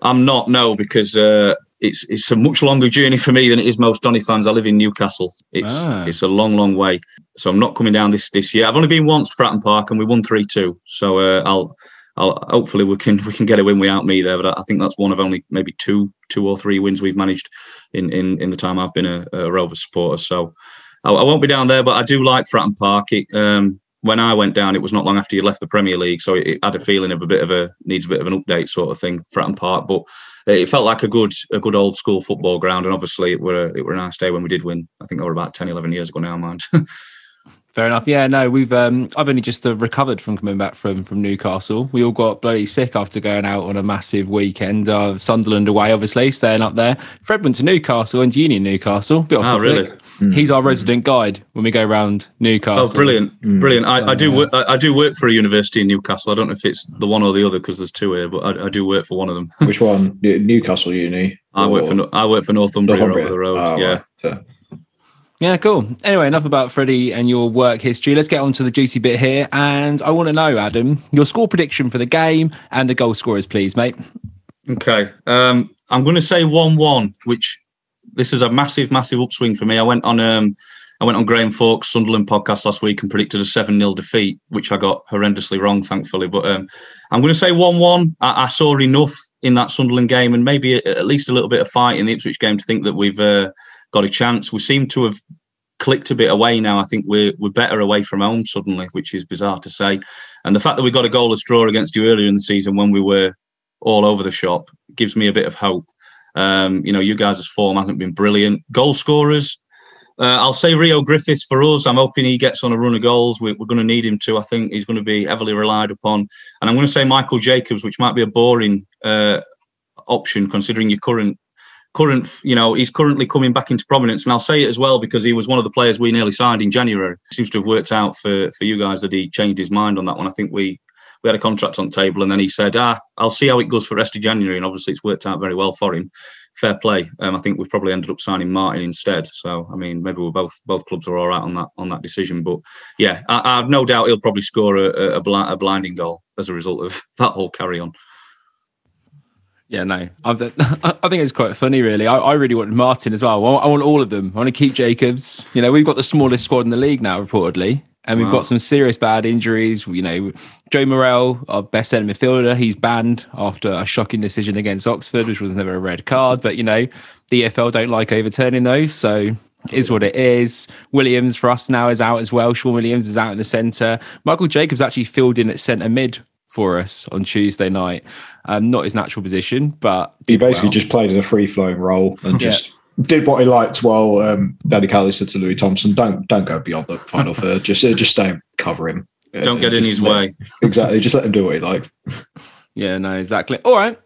S4: I'm not, no, because uh, it's it's a much longer journey for me than it is most Donny fans. I live in Newcastle. It's ah. it's a long, long way. So I'm not coming down this this year. I've only been once to Fratton Park and we won three two. So uh, I'll I'll hopefully we can we can get a win without me there. But I think that's one of only maybe two two or three wins we've managed in in, in the time I've been a, a Rovers supporter. So I, I, won't be down there, but I do like Fratton Park. It, um, when I went down, it was not long after you left the Premier League, so it, it, had a feeling of a bit of a needs a bit of an update sort of thing. Fratton Park, but it felt like a good a good old school football ground, and obviously it were it were a nice day when we did win. I think they were about 10, 11 years ago now, mind.
S2: Fair enough. Yeah, no, we've um, I've only just uh, recovered from coming back from from Newcastle. We all got bloody sick after going out on a massive weekend. Uh, Sunderland away, obviously, staying up there. Fred went to Newcastle and Union Newcastle. Bit off oh, topic. really? Mm. He's our resident guide when we go around Newcastle.
S4: Oh, brilliant, mm. brilliant! I, I do work, I, I, do work for a university in Newcastle. I don't know if it's the one or the other because there's two here, but I, I, do work for one of them.
S3: Which one? Newcastle Uni.
S4: I work for I work for Northumbria, Northumbria. over the road. Oh, yeah. Right.
S2: Yeah, cool. Anyway, enough about Freddie and your work history. Let's get on to the juicy bit here. And I want to know, Adam, your score prediction for the game and the goal scorers, please, mate.
S4: Okay. Um, I'm going to say 1 1, which this is a massive, massive upswing for me. I went on. Um, I went on Graham Fawkes Sunderland podcast last week and predicted a 7 0 defeat, which I got horrendously wrong, thankfully. But um, I'm going to say 1 1. I, I, saw enough in that Sunderland game and maybe a, at least a little bit of fight in the Ipswich game to think that we've uh, got a chance. We seem to have clicked a bit away now. I think we're we're better away from home suddenly, which is bizarre to say. And the fact that we got a goalless draw against you earlier in the season when we were all over the shop gives me a bit of hope. Um, you know, you guys' form hasn't been brilliant. Goal scorers, uh, I'll say Reo Griffiths for us. I'm hoping he gets on a run of goals. We're, we're going to need him to. I think he's going to be heavily relied upon. And I'm going to say Michael Jacobs, which might be a boring uh, option considering your current current, you know, he's currently coming back into prominence. And I'll say it as well because he was one of the players we nearly signed in January. Seems to have worked out for for you guys that he changed his mind on that one. I think we we had a contract on table, and then he said, "Ah, I'll see how it goes for rest of January." And obviously, it's worked out very well for him. Fair play. Um, I think we've probably ended up signing Martin instead. So, I mean, maybe we're both both clubs are all right on that on that decision. But yeah, I, I have no doubt he'll probably score a, a, a blinding goal as a result of that whole carry on.
S2: Yeah, no, I think it's quite funny, really. I, I really want Martin as well. I want all of them. I want to keep Jacobs. You know, we've got the smallest squad in the league now, reportedly, and we've wow. got some serious bad injuries. You know, Joe Morrell, our best centre midfielder, he's banned after a shocking decision against Oxford, which was never a red card. But you know, the EFL don't like overturning those, so is what it is. Williams for us now is out as well. Shaun Williams is out in the centre. Michael Jacobs actually filled in at centre mid for us on Tuesday night. Um, not his natural position, but
S3: he basically well. just played in a free flowing role and just yeah. did what he liked. While um, Danny Cowley said to Louis Thompson, "Don't don't go beyond the final third. Just uh, just stay and cover him.
S4: Don't get in his way.
S3: Exactly. Just let him do what he likes."
S2: Yeah. No. Exactly. All right.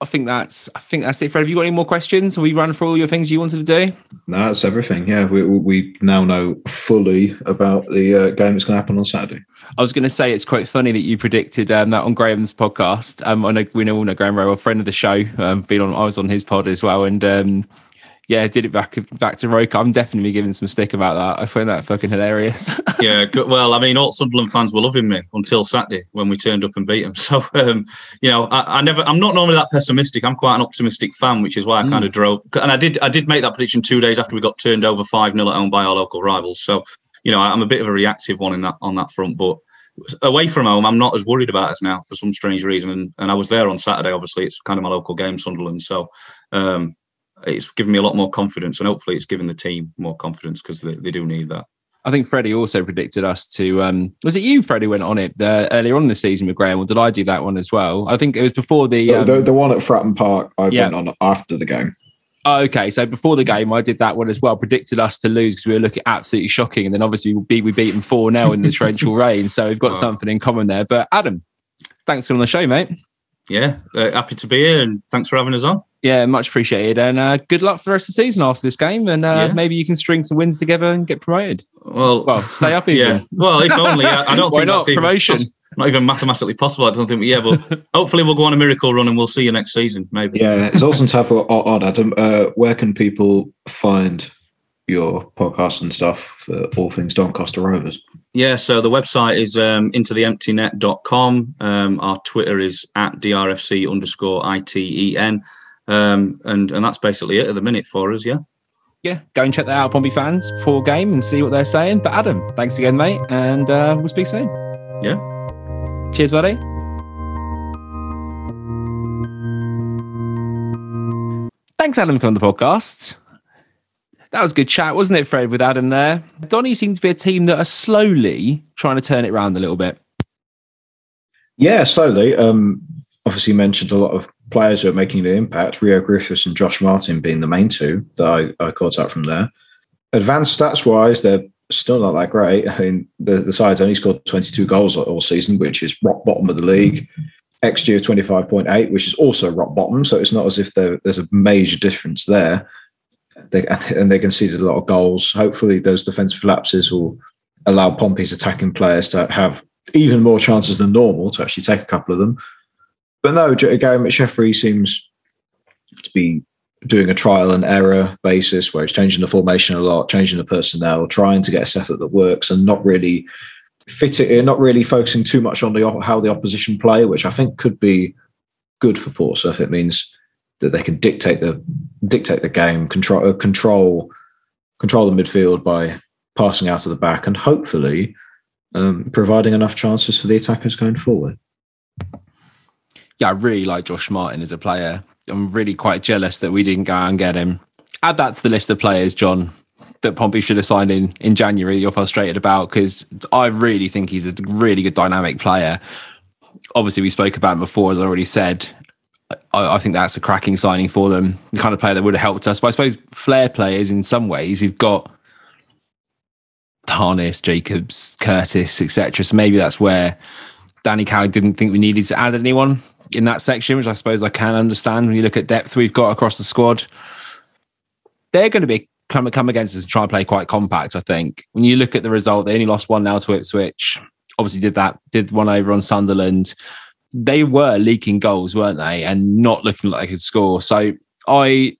S2: I think that's I think that's it. Fred, have you got any more questions? Have we run through all your things you wanted to do?
S3: No, that's everything. Yeah, we, we now know fully about the uh, game that's going to happen on Saturday.
S2: I was going to say it's quite funny that you predicted um, that on Graham's podcast. Um, I know we know all know Graham Rowe, a friend of the show. Um, been on, I was on his pod as well, and um, yeah, did it back back to Roke. I'm definitely giving some stick about that. I find that fucking hilarious.
S4: yeah, good. well, I mean, all Sunderland fans were loving me until Saturday when we turned up and beat them. So, um, you know, I, I, never, I'm not normally that pessimistic. I'm quite an optimistic fan, which is why I mm. kind of drove. And I did, I did make that prediction two days after we got turned over five 0 at home by our local rivals. So, you know, I'm a bit of a reactive one in that on that front, but. Away from home, I'm not as worried about us now for some strange reason, and, and I was there on Saturday. Obviously, it's kind of my local game, Sunderland. So, um, it's given me a lot more confidence, and hopefully, it's given the team more confidence because they, they do need that.
S2: I think Freddie also predicted us to. Um, was it you, Freddie, went on it uh, earlier on in the season with Graham, or did I do that one as well? I think it was before the
S3: um, the, the, one at Fratton Park. I yeah. went on after the game.
S2: Oh, okay, so before the game, I did that one as well. Predicted us to lose because we were looking absolutely shocking, and then obviously we beat we beat them four now in the torrential rain. So we've got oh. something in common there. But Adam, thanks for on the show, mate.
S4: Yeah, uh, happy to be here, and thanks for having us on.
S2: Yeah, much appreciated. And uh, good luck for the rest of the season after this game. And uh, yeah. maybe you can string some wins together and get promoted.
S4: Well,
S2: well, stay up even.
S4: Yeah. Well, if only. I, I don't
S2: Why
S4: think
S2: not?
S4: that's
S2: promotion.
S4: Even, not even mathematically possible. I don't think. Yeah, but hopefully we'll go on a miracle run and we'll see you next season. Maybe.
S3: Yeah, it's awesome to have on, Adam. Uh, where can people find your podcast and stuff for all things Doncaster Rovers?
S4: Yeah, so the website is um, intotheemptynet.com. Um, our Twitter is at drfc underscore iten. Um, and, and that's basically it at the minute for us, yeah.
S2: Yeah, go and check that out, Pompey fans, for game and see what they're saying. But Adam, thanks again, mate, and uh, we'll speak soon.
S4: Yeah.
S2: Cheers, buddy. Thanks, Adam, for coming on the podcast. That was a good chat, wasn't it, Fred, with Adam there? Donny seems to be a team that are slowly trying to turn it around a little bit.
S3: Yeah, slowly. Um, obviously, mentioned a lot of players who are making an impact. Reo Griffiths and Josh Martin being the main two that I, I caught out from there. Advanced stats wise, they're still not that great. I mean, the, the side's only scored 22 goals all season, which is rock bottom of the league. XG of 25.8, which is also rock bottom. So it's not as if there's a major difference there they, and they conceded a lot of goals. Hopefully, those defensive lapses will allow Pompey's attacking players to have even more chances than normal to actually take a couple of them. But no, Gary McSheffrey seems to be doing a trial and error basis where he's changing the formation a lot, changing the personnel, trying to get a setup that works, and not really fit it in, not really focusing too much on the how the opposition play, which I think could be good for Portsmouth. It means that they can dictate the dictate the game, control uh, control control the midfield by passing out of the back, and hopefully um, providing enough chances for the attackers going forward.
S2: Yeah, I really like Josh Martin as a player. I'm really quite jealous that we didn't go out and get him. Add that to the list of players, John, that Pompey should have signed in in January. You're frustrated about because I really think he's a really good dynamic player. Obviously, we spoke about him before, as I already said. I, I, think that's a cracking signing for them. The kind of player that would have helped us. But I suppose flair players in some ways we've got Harness, Jacobs, Curtis, etc. So maybe that's where Danny Cowley didn't think we needed to add anyone in that section, which I suppose I can understand when you look at depth we've got across the squad. They're going to be come come against us and try and play quite compact. I think when you look at the result, they only lost one now to Ipswich. Obviously, did that did one over on Sunderland they were leaking goals, weren't they? And not looking like they could score. So I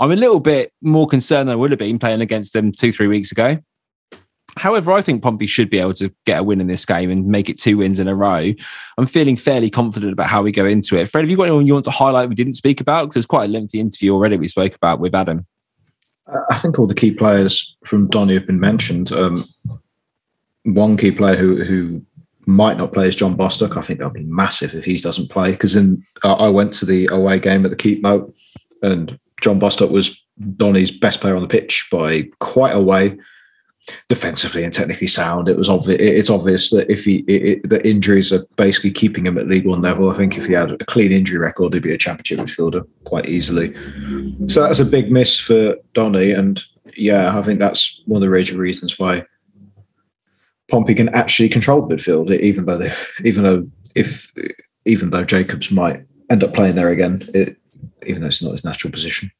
S2: I'm a little bit more concerned than I would have been playing against them two, three weeks ago. However, I think Pompey should be able to get a win in this game and make it two wins in a row. I'm feeling fairly confident about how we go into it. Fred, have you got anyone you want to highlight we didn't speak about? Because it's quite a lengthy interview already we spoke about with Adam.
S3: I think all the key players from Donny have been mentioned. Um, one key player who who might not play is John Bostock. I think that'll be massive if he doesn't play. Because in uh, I went to the away game at the Keepmoat, and John Bostock was Donny's best player on the pitch by quite a way. Defensively and technically sound. It was obvious. It's obvious that if he it, the injuries are basically keeping him at League One level. I think if he had a clean injury record, he'd be a Championship midfielder quite easily. So that's a big miss for Donny, and yeah, I think that's one of the major reasons why Pompey can actually control the midfield, even though they, even though if even though Jacobs might end up playing there again, it, even though it's not his natural position.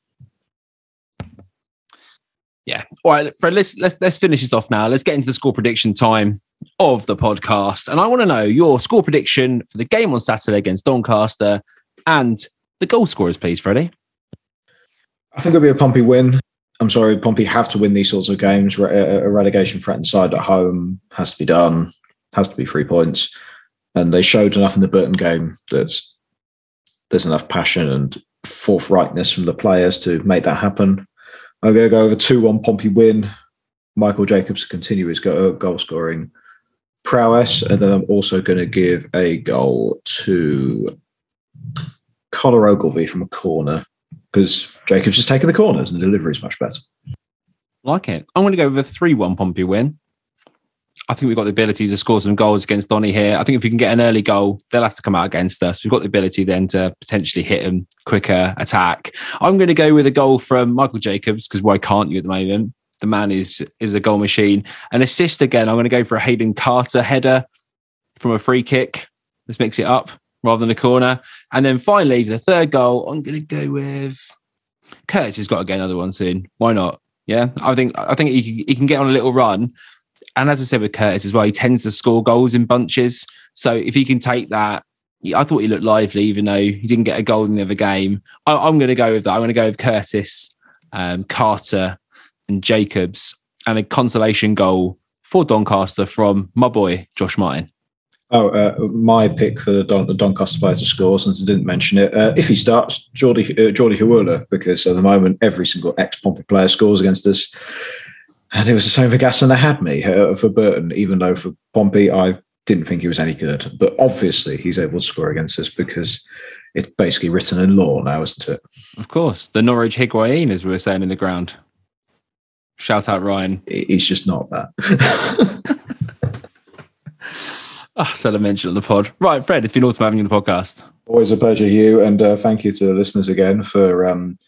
S2: Yeah. All right, Fred. Let's let's let's finish this off now. Let's get into the score prediction time of the podcast, and I want to know your score prediction for the game on Saturday against Doncaster and the goal scorers, please, Freddie.
S3: I think it'll be a Pompey win. I'm sorry, Pompey have to win these sorts of games. A uh, uh, relegation threatened side at home has to be done. Has to be three points, and they showed enough in the Burton game that there's enough passion and forthrightness from the players to make that happen. I'm going to go over 2 1 Pompey win. Michael Jacobs to continue his uh, goal scoring prowess. And then I'm also going to give a goal to Connor Ogilvie from a corner because Jacobs has taken the corners and the delivery is much better.
S2: Like it. I'm going to go with a 3 1 Pompey win. I think we've got the ability to score some goals against Donny here. I think if we can get an early goal, they'll have to come out against us. We've got the ability then to potentially hit them quicker, attack. I'm going to go with a goal from Michael Jacobs because why can't you at the moment? The man is is a goal machine. An assist again. I'm going to go for a Hayden Carter header from a free kick. Let's mix it up rather than a corner. And then finally, the third goal, I'm going to go with Curtis has got to get another one soon. Why not? Yeah, I think I think he he can get on a little run and as I said with Curtis as well, he tends to score goals in bunches. So if he can take that, I thought he looked lively, even though he didn't get a goal in the other game. I, am going to go with that. I'm going to go with Curtis, um, Carter, and Jacobs, and a consolation goal for Doncaster from my boy Josh Martin.
S3: Oh, uh, my pick for the, Don, the Doncaster player to score, since I didn't mention it, uh, if he starts, Jordy uh, Jordy because at the moment every single ex Pompey player scores against us. And it was the same for Gassan Ahadme uh, for Burton, even though for Pompey, I didn't think he was any good. But obviously, he's able to score against us because it's basically written in law now, isn't it?
S2: Of course. The Norwich Higuain, as we were saying in the ground. Shout out Ryan.
S3: He's just not that.
S2: oh, so I mentioned on the pod. Right, Fred, it's been awesome having you on the podcast.
S3: Always a pleasure, Hugh. And uh, thank you to the listeners again for. Um,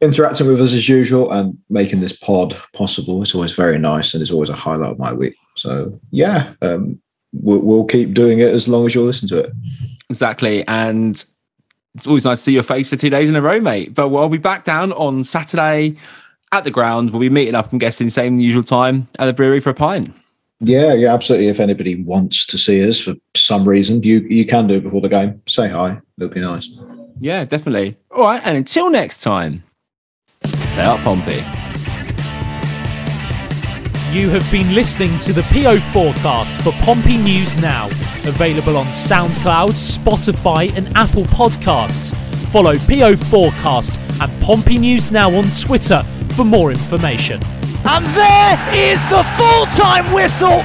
S3: interacting with us as usual and making this pod possible. It's always very nice and it's always a highlight of my week. So, yeah, um, we'll, we'll keep doing it as long as you'll listen to it.
S2: Exactly. And it's always nice to see your face for two days in a row, mate. But we'll be back down on Saturday at the ground. We'll be meeting up, I'm guessing, same usual time at the brewery for a pint.
S3: Yeah, yeah, absolutely. If anybody wants to see us for some reason, you you can do it before the game. Say hi. It'll be nice.
S2: Yeah, definitely. All right. And until next time. Play up, Pompey.
S5: You have been listening to the PO forecast for Pompey News Now, available on SoundCloud, Spotify, and Apple Podcasts. Follow PO Forecast and Pompey News Now on Twitter for more information.
S6: And there is the full time whistle